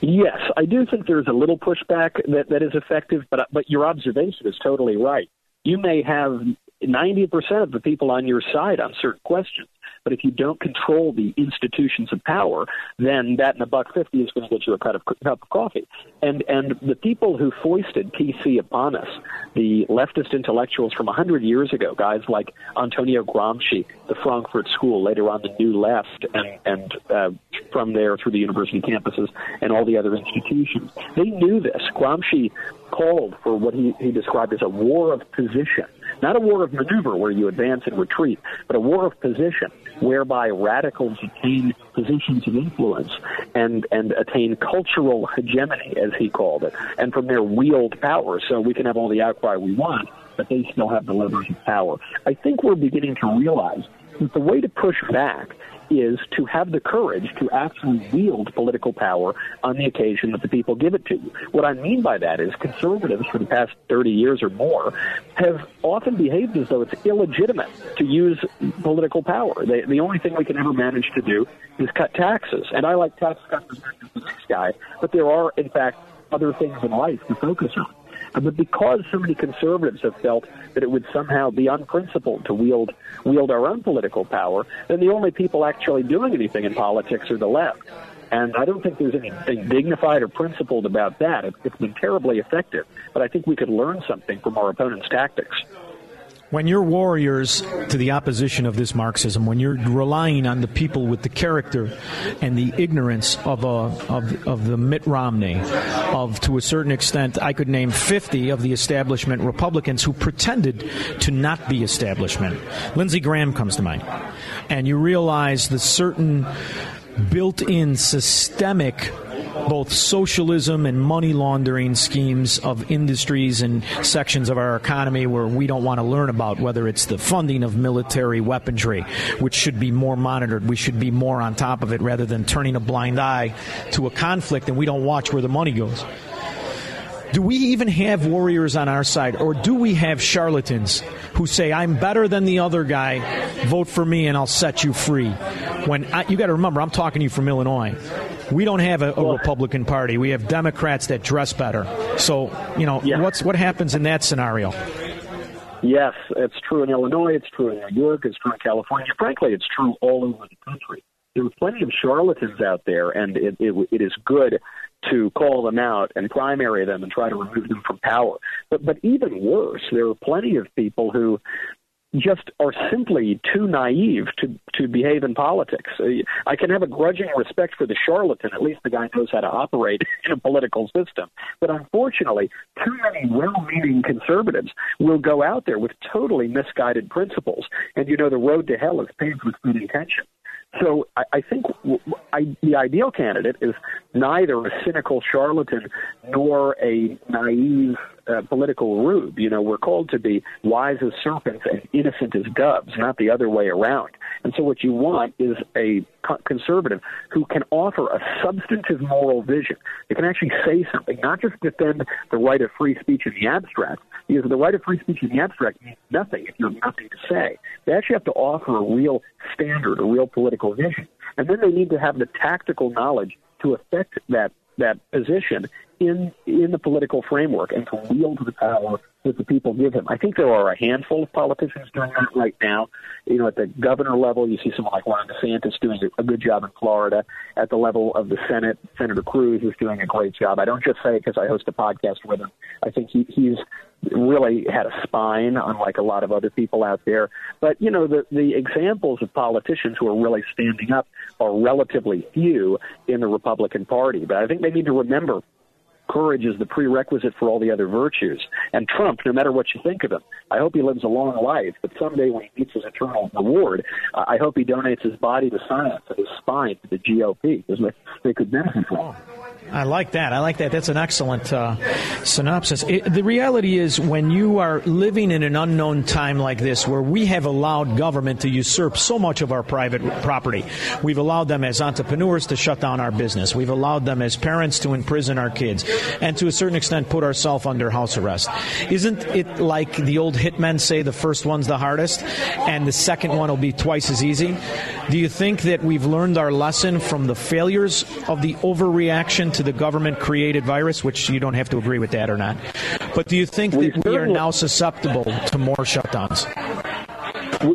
Yes, I do think there's a little pushback that, that is effective, but but your observation is totally right. You may have 90% of the people on your side on certain questions. But if you don't control the institutions of power, then that and a buck fifty is going to get you a cup of, cup of coffee. And and the people who foisted PC upon us, the leftist intellectuals from a hundred years ago, guys like Antonio Gramsci, the Frankfurt School, later on the New Left, and and uh, from there through the university campuses and all the other institutions, they knew this. Gramsci called for what he, he described as a war of position, not a war of maneuver where you advance and retreat, but a war of position whereby radicals attain positions of influence and, and attain cultural hegemony, as he called it, and from there wield power. So we can have all the outcry we want, but they still have the levers of power. I think we're beginning to realize that the way to push back is to have the courage to actually wield political power on the occasion that the people give it to you. What I mean by that is conservatives for the past 30 years or more have often behaved as though it's illegitimate to use political power. They, the only thing we can ever manage to do is cut taxes. And I like tax cuts as guy, but there are, in fact, other things in life to focus on. Uh, but because so many conservatives have felt that it would somehow be unprincipled to wield wield our own political power, then the only people actually doing anything in politics are the left. And I don't think there's anything dignified or principled about that. It's been terribly effective, but I think we could learn something from our opponent's tactics. When you're warriors to the opposition of this Marxism, when you're relying on the people with the character and the ignorance of a of, of the Mitt Romney, of to a certain extent, I could name 50 of the establishment Republicans who pretended to not be establishment. Lindsey Graham comes to mind, and you realize the certain built-in systemic both socialism and money laundering schemes of industries and sections of our economy where we don't want to learn about, whether it's the funding of military weaponry, which should be more monitored. We should be more on top of it rather than turning a blind eye to a conflict and we don't watch where the money goes. Do we even have warriors on our side, or do we have charlatans who say, I'm better than the other guy, vote for me and I'll set you free? When I, you got to remember, I'm talking to you from Illinois. We don't have a, a Republican Party. We have Democrats that dress better. So, you know, what's what happens in that scenario? Yes, it's true in Illinois, it's true in New York, it's true in California. Frankly, it's true all over the country. There are plenty of charlatans out there, and it, it, it is good to call them out and primary them and try to remove them from power. But but even worse, there are plenty of people who just are simply too naive to to behave in politics. Uh, I can have a grudging respect for the charlatan. At least the guy knows how to operate in a political system. But unfortunately, too many well-meaning conservatives will go out there with totally misguided principles. And you know, the road to hell is paved with good intention. So I, I think w- I, the ideal candidate is neither a cynical charlatan nor a naive uh, political rube. You know, we're called to be wise as serpents and innocent as doves, not the other way around. And so what you want is a co- conservative who can offer a substantive moral vision. They can actually say something, not just defend the right of free speech in the abstract, because the right of free speech in the abstract means nothing if you have nothing to say. They actually have to offer a real standard, a real political vision. And then they need to have the tactical knowledge to affect that that position in in the political framework and to wield the power that the people give him. I think there are a handful of politicians doing that right now. You know, at the governor level, you see someone like Ron DeSantis doing a good job in Florida. At the level of the Senate, Senator Cruz is doing a great job. I don't just say it because I host a podcast with him. I think he, he's really had a spine, unlike a lot of other people out there. But you know, the the examples of politicians who are really standing up are relatively few in the Republican Party. But I think they need to remember courage is the prerequisite for all the other virtues. And Trump, no matter what you think of him, I hope he lives a long life, but someday when he meets his eternal reward, I hope he donates his body to science and his spine to the GOP because they, they could benefit from it. I like that. I like that. That's an excellent uh, synopsis. It, the reality is, when you are living in an unknown time like this, where we have allowed government to usurp so much of our private property, we've allowed them as entrepreneurs to shut down our business. We've allowed them as parents to imprison our kids, and to a certain extent, put ourselves under house arrest. Isn't it like the old hitmen say, the first one's the hardest, and the second one will be twice as easy? Do you think that we've learned our lesson from the failures of the overreaction to the government created virus, which you don't have to agree with that or not. But do you think that we are now susceptible to more shutdowns?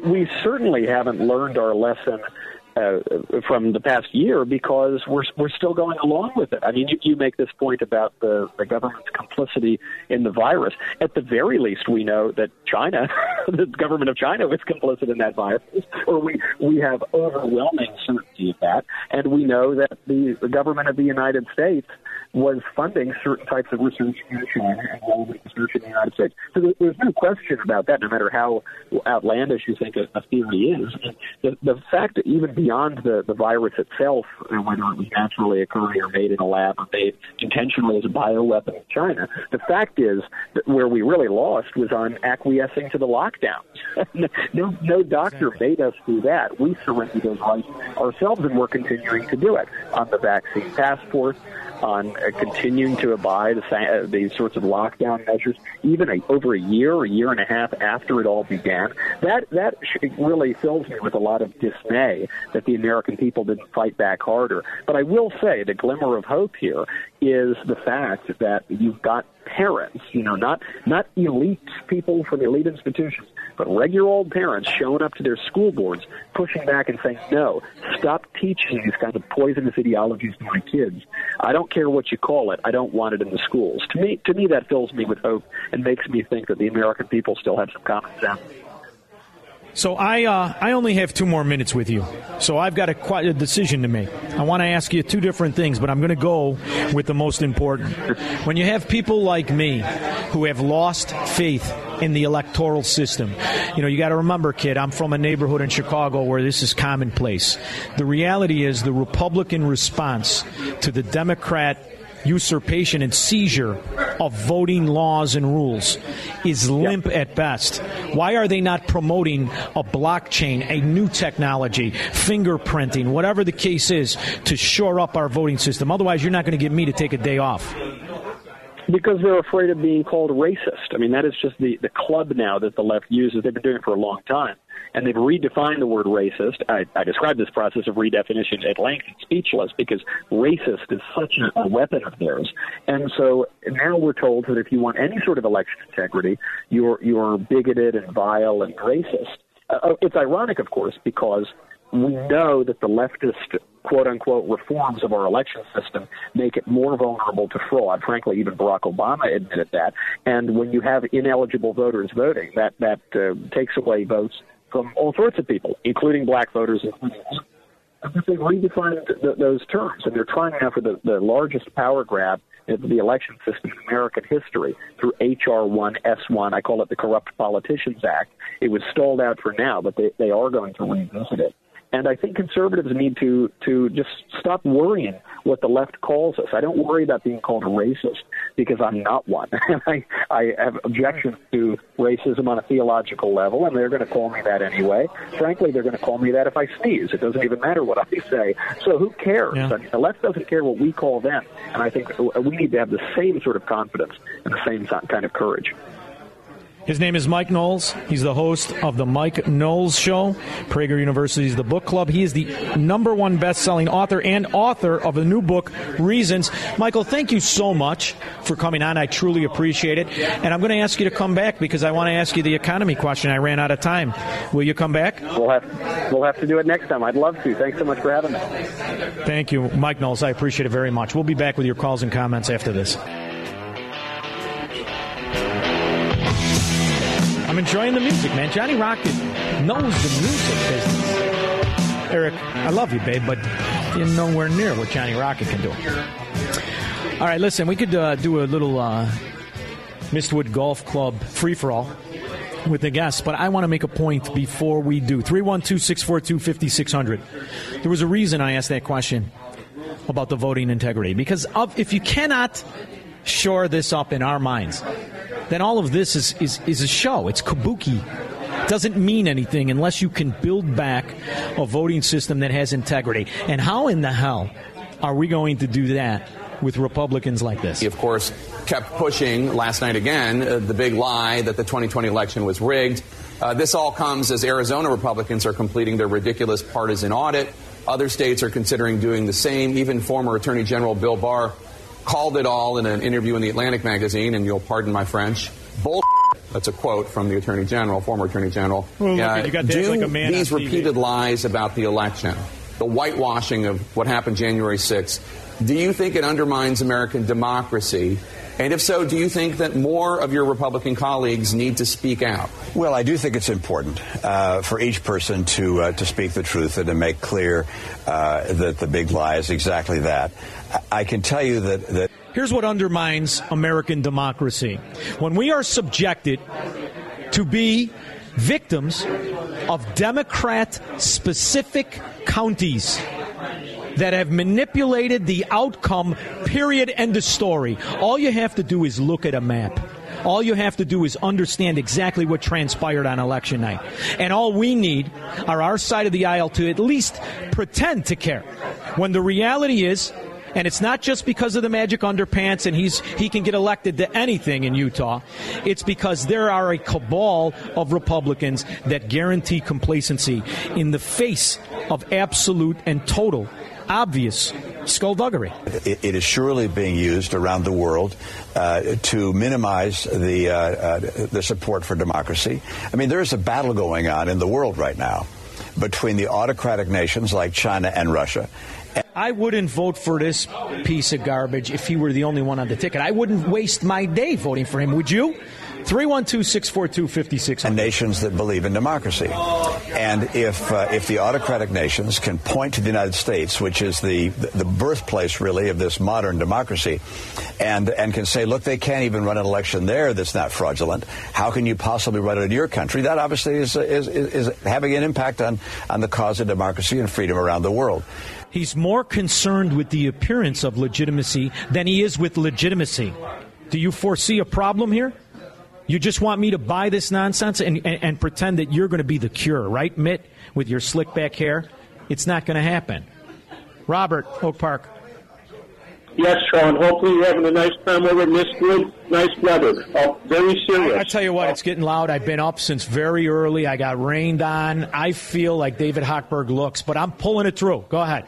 We certainly haven't learned our lesson uh, from the past year because we're we're still going along with it. I mean, you, you make this point about the the government's complicity in the virus. At the very least, we know that China, the government of China, was complicit in that virus, or we we have overwhelming certainty of that, and we know that the, the government of the United States was funding certain types of research in China and relevant research in the United States. So there's no question about that, no matter how outlandish you think a, theory is. The, the fact that even beyond the, the virus itself, uh, whether it was naturally occurring or made in a lab or made intentionally as a bioweapon in China, the fact is that where we really lost was on acquiescing to the lockdown. no, no doctor made us do that. We surrendered those rights ourselves, and we're continuing to do it on the vaccine passport, on uh, continuing to abide the, uh, these sorts of lockdown measures, even a, over a year, a year and a half after it all began. That that really fills me with a lot of dismay that the American people didn't fight back harder. But I will say the glimmer of hope here is the fact that you've got parents, you know, not not elite people from elite institutions, but regular old parents showing up to their school boards, pushing back and saying, "No, stop teaching these kinds of poisonous ideologies to my kids. I don't care what you call it. I don't want it in the schools." To me, to me, that fills me with hope and makes me think that the American people still have some common sense. So I uh, I only have two more minutes with you. So I've got a, quite a decision to make. I want to ask you two different things, but I'm going to go with the most important. When you have people like me who have lost faith in the electoral system, you know, you got to remember, kid, I'm from a neighborhood in Chicago where this is commonplace. The reality is the Republican response to the Democrat usurpation and seizure of voting laws and rules is limp at best. Why are they not promoting a blockchain, a new technology, fingerprinting, whatever the case is, to shore up our voting system? Otherwise, you're not going to get me to take a day off. Because they're afraid of being called racist. I mean, that is just the, the club now that the left uses. They've been doing it for a long time. And they've redefined the word racist. I, I describe this process of redefinition at length. Speechless because racist is such a, weapon of theirs. And so now we're told that if you want any sort of election integrity, you're, you're bigoted and vile and racist. Uh, it's ironic, of course, because we know that the leftist quote unquote reforms of our election system make it more vulnerable to fraud. Frankly, even Barack Obama admitted that. And when you have ineligible voters voting, that that uh, takes away votes from all sorts of people, including black voters, but they've redefined th- those terms, and they're trying now for the, the largest power grab in the election system in American history through H.R. 1 S1. I call it the Corrupt Politicians Act. It was stalled out for now, but they, they are going to revisit it. And I think conservatives need to to just stop worrying what the left calls us. I don't worry about being called a racist because I'm not one. I I have objections to racism on a theological level, and they're going to call me that anyway. Frankly, they're going to call me that if I sneeze. It doesn't even matter what I say. So who cares? I mean, the left doesn't care what we call them, and I think we need to have the same sort of confidence and the same kind of courage. His name is Mike Knowles. He's the host of the Mike Knowles Show, Prager University's The Book Club. He is the number one best-selling author and author of a new book, Reasons. Michael, thank you so much for coming on. I truly appreciate it. And I'm going to ask you to come back because I want to ask you the economy question. I ran out of time. Will you come back? We'll have we'll have to do it next time. I'd love to. Thanks so much for having me. Thank you, Mike Knowles. I appreciate it very much. We'll be back with your calls and comments after this. I'm enjoying the music, man. Johnny Rocket knows the music business. Eric, I love you, babe, but you're nowhere near what Johnny Rocket can do. All right, listen, we could uh, do a little uh, Mistwood Golf Club free for all with the guests, but I want to make a point before we do. 312 642 5600. There was a reason I asked that question about the voting integrity because of, if you cannot shore this up in our minds, then all of this is, is, is a show. It's kabuki. Doesn't mean anything unless you can build back a voting system that has integrity. And how in the hell are we going to do that with Republicans like this? He, of course, kept pushing last night again uh, the big lie that the 2020 election was rigged. Uh, this all comes as Arizona Republicans are completing their ridiculous partisan audit. Other states are considering doing the same. Even former Attorney General Bill Barr called it all in an interview in the Atlantic magazine, and you'll pardon my French. Bull. That's a quote from the Attorney General, former Attorney General. Well, look, Uh, you got to do like a man these repeated lies about the election, the whitewashing of what happened January 6th, do you think it undermines American democracy? And if so, do you think that more of your Republican colleagues need to speak out? Well, I do think it's important uh, for each person to uh, to speak the truth and to make clear uh, that the big lie is exactly that. I, I can tell you that that. Here's what undermines American democracy. When we are subjected to be victims of Democrat specific counties that have manipulated the outcome, period, end of story. All you have to do is look at a map. All you have to do is understand exactly what transpired on election night. And all we need are our side of the aisle to at least pretend to care. When the reality is, and it's not just because of the magic underpants and he's he can get elected to anything in Utah. It's because there are a cabal of Republicans that guarantee complacency in the face of absolute and total obvious skullduggery. It, it is surely being used around the world uh, to minimize the uh, uh, the support for democracy. I mean, there is a battle going on in the world right now between the autocratic nations like China and Russia. I wouldn't vote for this piece of garbage if he were the only one on the ticket. I wouldn't waste my day voting for him, would you? 312 642 5600. And nations that believe in democracy. And if uh, if the autocratic nations can point to the United States, which is the the birthplace really of this modern democracy, and and can say, look, they can't even run an election there that's not fraudulent. How can you possibly run it in your country? That obviously is is, is, is having an impact on on the cause of democracy and freedom around the world. He's more concerned with the appearance of legitimacy than he is with legitimacy. Do you foresee a problem here? You just want me to buy this nonsense and, and, and pretend that you're going to be the cure, right, Mitt, with your slick back hair? It's not going to happen. Robert, Oak Park. Yes, Shaun. Hopefully you're having a nice time over in this Mistwood. Nice weather. Oh, very serious. I tell you what, it's getting loud. I've been up since very early. I got rained on. I feel like David Hochberg looks, but I'm pulling it through. Go ahead.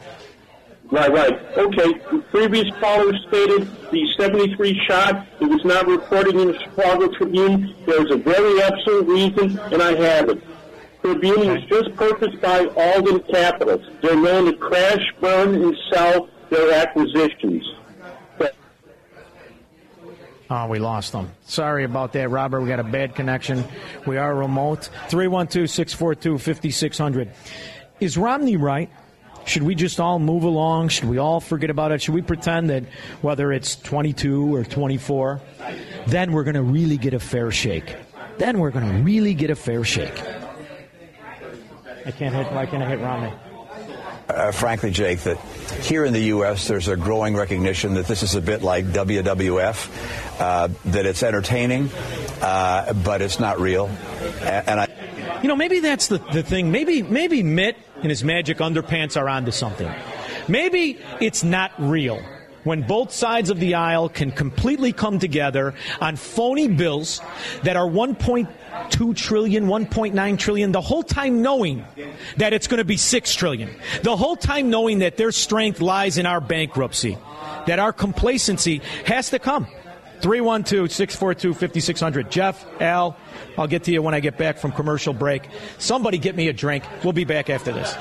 Right, right. Okay. The previous caller stated the 73 shot. It was not reported in the Chicago Tribune. There's a very absolute reason, and I have it. Tribune was just purchased by Alden Capital. They're known to crash, burn, and sell their acquisitions. Oh, we lost them. Sorry about that, Robert. We got a bad connection. We are remote. 312 642 5600. Is Romney right? Should we just all move along? Should we all forget about it? Should we pretend that whether it's 22 or 24, then we're going to really get a fair shake? Then we're going to really get a fair shake. I can't hit. Why can't I hit Romney? uh, frankly, Jake, that here in the U.S. there's a growing recognition that this is a bit like WWF, uh, that it's entertaining, uh, but it's not real. And, and I, You know, maybe that's the, the thing. Maybe maybe Mitt and his magic underpants are onto something. Maybe it's not real. when both sides of the aisle can completely come together on phony bills that are 1.2 trillion, 1.9 trillion, the whole time knowing that it's going to be 6 trillion. The whole time knowing that their strength lies in our bankruptcy, that our complacency has to come. 312 642 5600. Jeff, Al, I'll get to you when I get back from commercial break. Somebody get me a drink. We'll be back after this.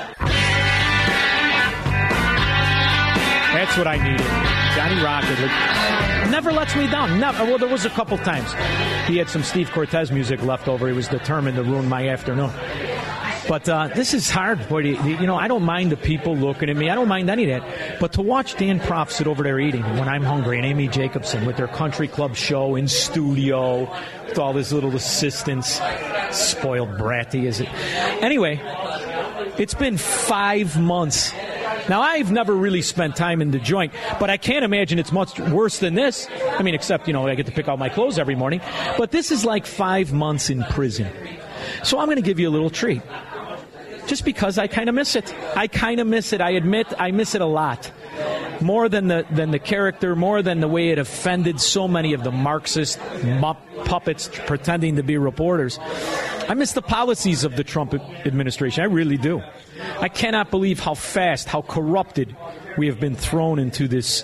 That's what I needed. Johnny Rocket never lets me down. Never. Well, there was a couple times. He had some Steve Cortes music left over. He was determined to ruin my afternoon. But uh, this is hard. Boy, you you know, I don't mind the people looking at me. I don't mind any of that. But to watch Dan Proft sit over there eating when I'm hungry, and Amy Jacobson with their country club show in studio with all his little assistants, spoiled bratty, is it? Anyway, it's been five months. Now, I've never really spent time in the joint, but I can't imagine it's much worse than this. I mean, except, you know, I get to pick out my clothes every morning. But this is like five months in prison. So I'm going to give you a little treat. Just because I kind of miss it. I kind of miss it. I admit I miss it a lot. More than the than the character, more than the way it offended so many of the Marxist puppets pretending to be reporters. I miss the policies of the Trump administration. I really do. I cannot believe how fast, how corrupted we have been thrown into this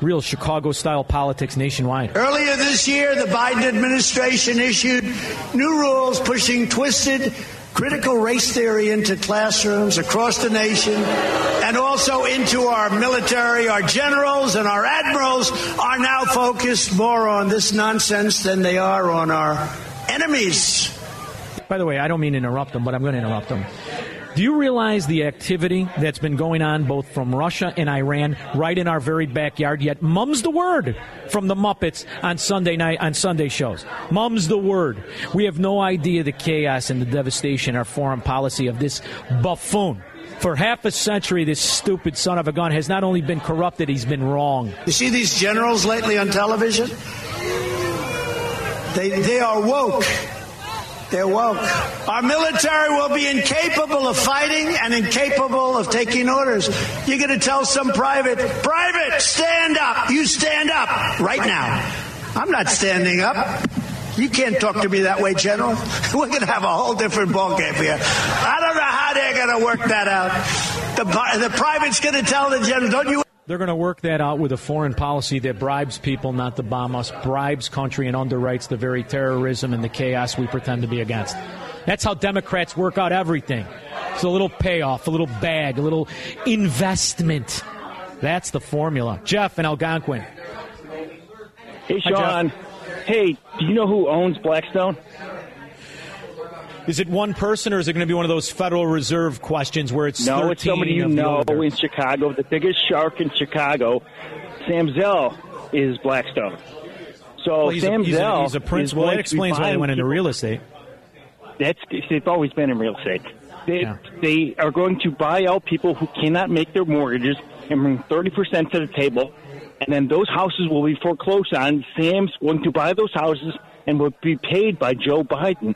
real Chicago style politics nationwide. Earlier this year, the Biden administration issued new rules pushing twisted critical race theory into classrooms across the nation and also into our military. Our generals and our admirals are now focused more on this nonsense than they are on our enemies. By the way, I don't mean interrupt them, but I'm going to interrupt them. Do you realize the activity that's been going on both from Russia and Iran right in our very backyard? Yet mum's the word from the Muppets on Sunday night on Sunday shows. Mum's the word. We have no idea the chaos and the devastation our foreign policy of this buffoon. For half a century, this stupid son of a gun has not only been corrupted, he's been wrong. You see these generals lately on television? They, they are woke. They're woke. Our military will be incapable of fighting and incapable of taking orders. You're going to tell some private, private, stand up. You stand up right now. I'm not standing up. You can't talk to me that way, General. We're going to have a whole different ballgame here. I don't know how they're going to work that out. The, the private's going to tell the general, don't you They're going to work that out with a foreign policy that bribes people not to bomb us, bribes country, and underwrites the very terrorism and the chaos we pretend to be against. That's how Democrats work out everything. It's a little payoff, a little bag, a little investment. That's the formula. Jeff and Algonquin. Hey, Hi, Shaun. Hey, do you know who owns Blackstone? Is it one person, or is it going to be one of those Federal Reserve questions where it's No, 13 it's somebody you know older? in Chicago, the biggest shark in Chicago. Sam Zell is Blackstone. So Well, Sam a, he's, Zell a, he's a principal. going That explains why they buying went into real estate. That's they've always been in real estate. They they are going to buy out people who cannot make their mortgages and bring thirty percent to the table, and then those houses will be foreclosed on. Sam's going to buy those houses and will be paid by Joe Biden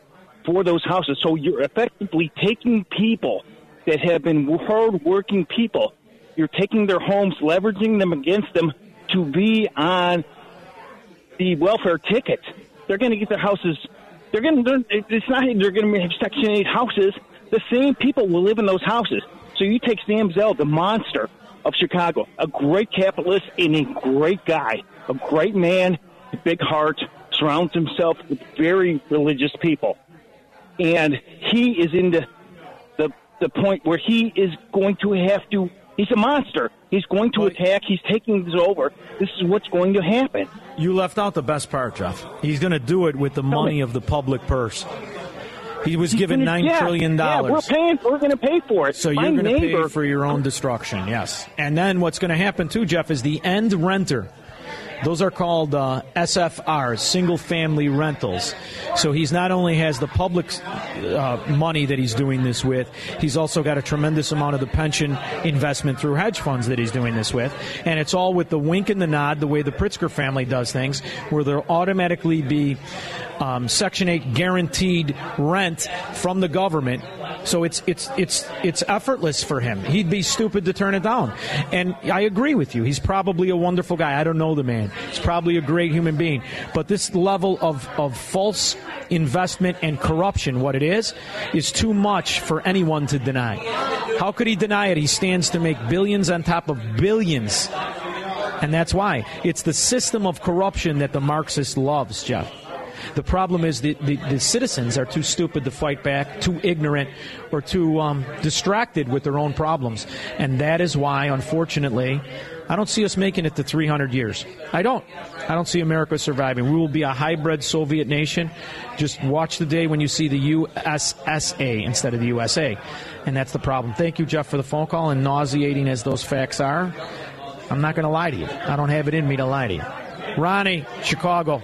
for those houses. So you're effectively taking people that have been hard-working people. You're taking their homes, leveraging them against them to be on the welfare ticket. They're going to get their houses. They're going to. It's not. They're going to have Section Eight houses. The same people will live in those houses. So you take Sam Zell, the monster of Chicago, a great capitalist and a great guy, a great man, big heart, surrounds himself with very religious people, and he is in the the the point where he is going to have to. He's a monster. He's going to attack. He's taking this over. This is what's going to happen. You left out the best part, Jeff. He's going to do it with the money of the public purse. He was He's given nine yeah, trillion Yeah, dollars. we're paying. We're going to pay for it. So My you're going to pay for your own destruction, yes. And then what's going to happen too, Jeff, is the end renter. Those are called uh, SFRs, single family rentals. So he's not only has the public uh, money that he's doing this with, he's also got a tremendous amount of the pension investment through hedge funds that he's doing this with. And it's all with the wink and the nod, the way the Pritzker family does things, where there'll automatically be um, Section 8 guaranteed rent from the government So it's it's it's it's effortless for him. He'd be stupid to turn it down. And I agree with you. He's probably a wonderful guy. I don't know the man. He's probably a great human being. But this level of, of false investment and corruption, what it is, is too much for anyone to deny. How could he deny it? He stands to make billions on top of billions. And that's why. It's the system of corruption that the Marxist loves, Jeff. The problem is the, the, the citizens are too stupid to fight back, too ignorant, or too um, distracted with their own problems. And that is why, unfortunately, I don't see us making it to 300 years. I don't. I don't see America surviving. We will be a hybrid Soviet nation. Just watch the day when you see the USSA instead of the USA. And that's the problem. Thank you, Jeff, for the phone call. And nauseating as those facts are, I'm not going to lie to you. I don't have it in me to lie to you. Ronnie, Chicago.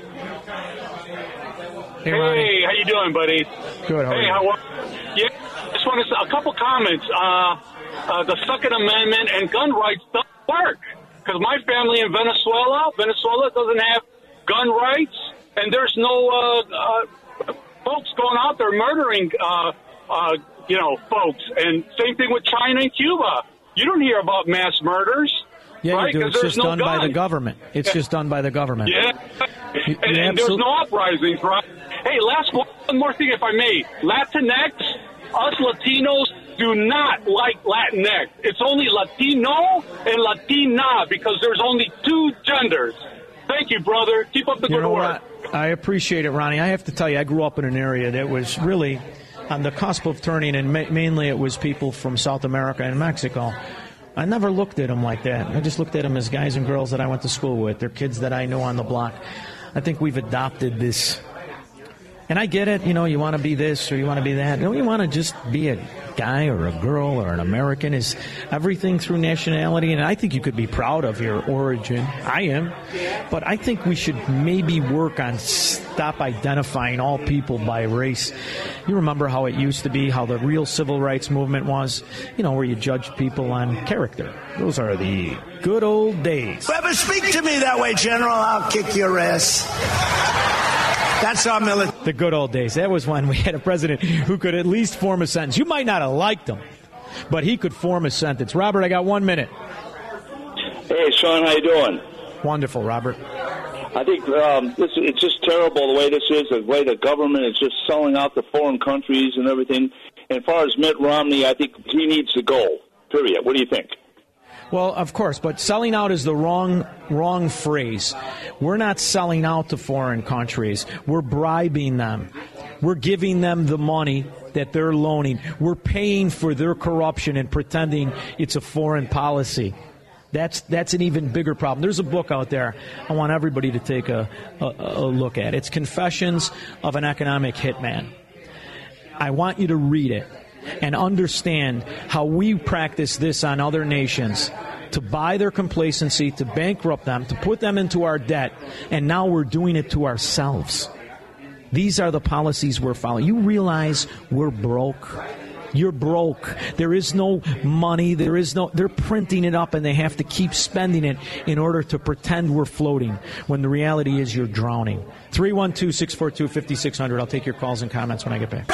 Hey, Ronnie. how you doing, buddy? Good. How hey, how are you? Yeah, just want to say a couple comments. Uh, uh, the Second Amendment and gun rights don't work because my family in Venezuela, Venezuela doesn't have gun rights, and there's no uh, uh, folks going out there murdering, uh, uh, you know, folks. And same thing with China and Cuba. You don't hear about mass murders. Yeah, right? you do. It's just no done by the government. It's just done by the government. Yeah. You- and, and there's no uprisings, right? Hey, last one, more thing, if I may. Latinx, us Latinos do not like Latinx. It's only Latino and Latina because there's only two genders. Thank you, brother. Keep up the You good know work. what? I appreciate it, Ronnie. I have to tell you, I grew up in an area that was really on the cusp of turning, and ma- mainly it was people from South America and Mexico. I never looked at them like that. I just looked at them as guys and girls that I went to school with. They're kids that I know on the block. I think we've adopted this. And I get it, you know, you want to be this or you want to be that. No, you want to just be a guy or a girl or an American is everything through nationality. And I think you could be proud of your origin. I am. But I think we should maybe work on stop identifying all people by race. You remember how it used to be, how the real civil rights movement was, you know, where you judged people on character. Those are the good old days. Whoever speak to me that way, General, I'll kick your ass. That's our military. The good old days. That was when we had a president who could at least form a sentence. You might not have liked him, but he could form a sentence. Robert, I got one minute. Hey, Shaun, how you doing? Wonderful, Robert. I think um, this, it's just terrible the way this is, the way the government is just selling out to foreign countries and everything. And as far as Mitt Romney, I think he needs to go. Period. What do you think? Well, of course, but selling out is the wrong wrong phrase. We're not selling out to foreign countries. We're bribing them. We're giving them the money that they're loaning. We're paying for their corruption and pretending it's a foreign policy. That's that's an even bigger problem. There's a book out there. I want everybody to take a, a, a look at. It's Confessions of an Economic Hitman. I want you to read it and understand how we practice this on other nations to buy their complacency, to bankrupt them, to put them into our debt, and now we're doing it to ourselves. These are the policies we're following. You realize we're broke. You're broke. There is no money. There is no, they're printing it up and they have to keep spending it in order to pretend we're floating when the reality is you're drowning. 312 642 5600. I'll take your calls and comments when I get back.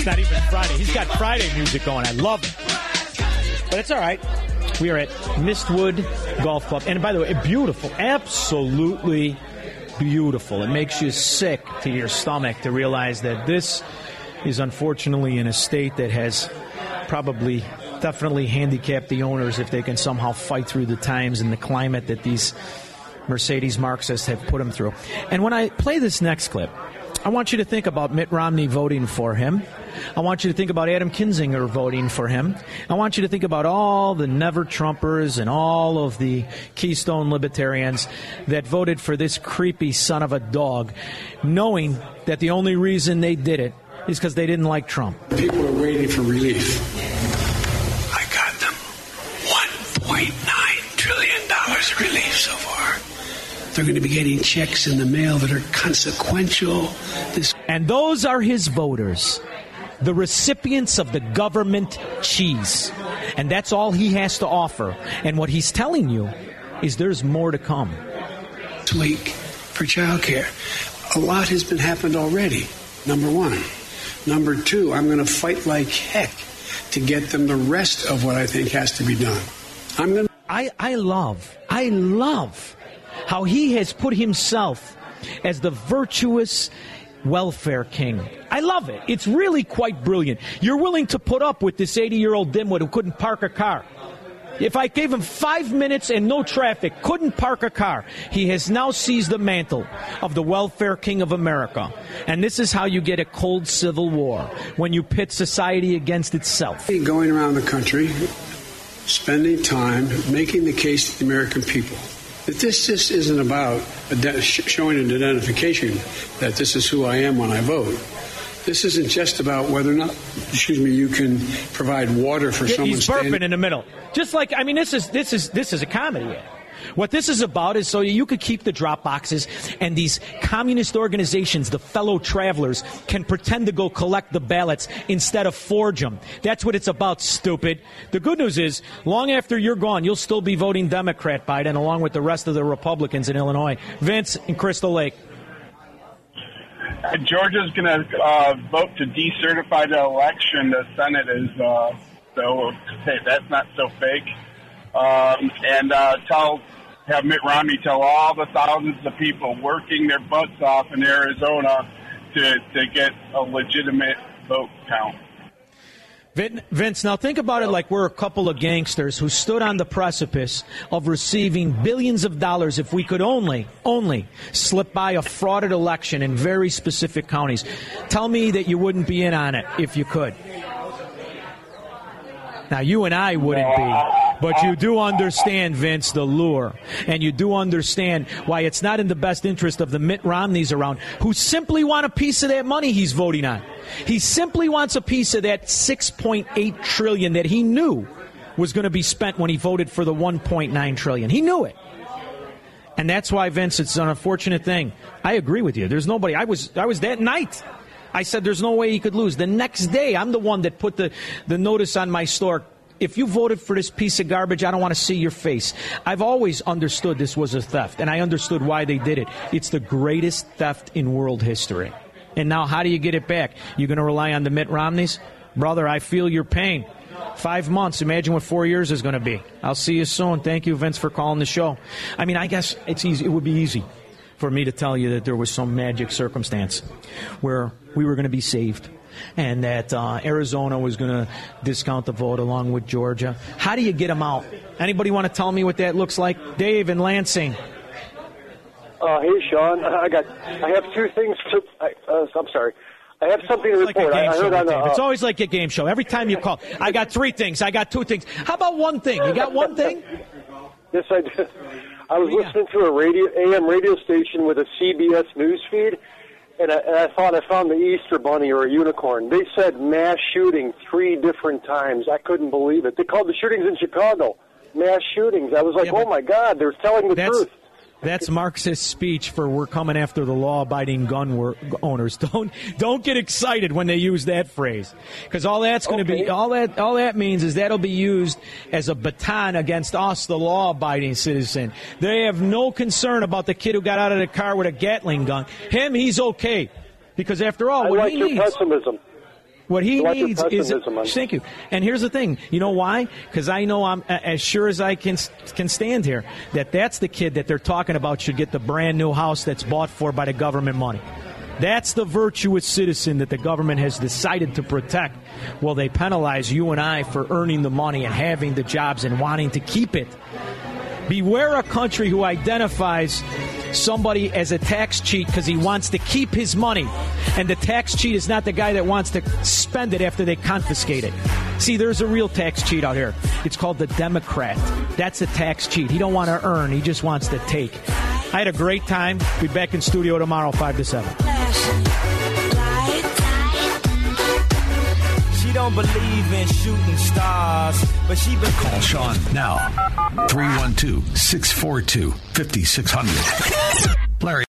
It's not even Friday. He's got Friday music going. I love it. But it's all right. We are at Mistwood Golf Club. And by the way, beautiful. Absolutely beautiful. It makes you sick to your stomach to realize that this is unfortunately in a state that has probably definitely handicapped the owners if they can somehow fight through the times and the climate that these Mercedes Marxists have put them through. And when I play this next clip, I want you to think about Mitt Romney voting for him. I want you to think about Adam Kinzinger voting for him. I want you to think about all the never Trumpers and all of the Keystone libertarians that voted for this creepy son of a dog, knowing that the only reason they did it is because they didn't like Trump. People are waiting for relief. They're going to be getting checks in the mail that are consequential. This And those are his voters, the recipients of the government cheese. And that's all he has to offer. And what he's telling you is there's more to come. This week for child care. a lot has been happened already. Number one. Number two, I'm going to fight like heck to get them the rest of what I think has to be done. I'm going. I I love I love how he has put himself as the virtuous welfare king. I love it. It's really quite brilliant. You're willing to put up with this 80 year old dimwit who couldn't park a car. If I gave him five minutes and no traffic, couldn't park a car, he has now seized the mantle of the welfare king of America. And this is how you get a cold civil war when you pit society against itself. Going around the country, spending time making the case to the American people that this just isn't about showing an identification that this is who I am when I vote. This isn't just about whether or not, excuse me, you can provide water for Yeah, someone. He's burping standing- in the middle. Just like I mean, this is this is this is a comedy. What this is about is so you could keep the drop boxes and these communist organizations, the fellow travelers, can pretend to go collect the ballots instead of forge them. That's what it's about, stupid. The good news is, long after you're gone, you'll still be voting Democrat, Biden, along with the rest of the Republicans in Illinois. Vince in Crystal Lake. Uh, Georgia's going to uh, vote to decertify the election. The Senate is uh, so hey, that's not so fake. Um, and uh, tell have Mitt Romney tell all the thousands of people working their butts off in Arizona to to get a legitimate vote count. Vince, now think about it like we're a couple of gangsters who stood on the precipice of receiving billions of dollars if we could only, only slip by a frauded election in very specific counties. Tell me that you wouldn't be in on it if you could. Now, you and I wouldn't be, but you do understand, Vince, the lure. And you do understand why it's not in the best interest of the Mitt Romneys around who simply want a piece of that money he's voting on. He simply wants a piece of that 6.8 trillion that he knew was going to be spent when he voted for the 1.9 trillion. He knew it. And that's why, Vince, it's an unfortunate thing. I agree with you. There's nobody. I was, I was that night. I said there's no way he could lose. The next day, I'm the one that put the, the notice on my store. If you voted for this piece of garbage, I don't want to see your face. I've always understood this was a theft, and I understood why they did it. It's the greatest theft in world history. And now, how do you get it back? You're going to rely on the Mitt Romneys? Brother, I feel your pain. Five months. Imagine what four years is going to be. I'll see you soon. Thank you, Vince, for calling the show. I mean, I guess it's easy. It would be easy for me to tell you that there was some magic circumstance where we were going to be saved and that uh, Arizona was going to discount the vote along with Georgia. How do you get them out? Anybody want to tell me what that looks like? Dave in Lansing. Uh, hey, Shaun. I got. I have two things to. I, uh, I'm sorry. I have something to report. Game I heard on the. Uh, It's always like a game show. Every time you call, I got three things. I got two things. How about one thing? You got one thing? yes, I did. I was oh, listening to a radio AM radio station with a CBS news feed, and I, and I thought I found the Easter bunny or a unicorn. They said mass shooting three different times. I couldn't believe it. They called the shootings in Chicago mass shootings. I was like, oh my God, they're telling the truth. That's Marxist speech for we're coming after the law-abiding gun owners. Don't don't get excited when they use that phrase, because all that's going to be all that all that means is that'll be used as a baton against us, the law-abiding citizen. They have no concern about the kid who got out of the car with a Gatling gun. Him, he's okay, because after all, I what like he your needs. pessimism. What he needs is thank you. And here's the thing. You know why? Because I know I'm as sure as I can can stand here that that's the kid that they're talking about should get the brand new house that's bought for by the government money. That's the virtuous citizen that the government has decided to protect. While they penalize you and I for earning the money and having the jobs and wanting to keep it. Beware a country who identifies somebody as a tax cheat because he wants to keep his money. And the tax cheat is not the guy that wants to spend it after they confiscate it. See, there's a real tax cheat out here. It's called the Democrat. That's a tax cheat. He don't want to earn, he just wants to take. I had a great time. Be back in studio tomorrow, 5 to 7. She don't believe in shooting stars, but she been Call Shaun now. 312 642 5600. Larry.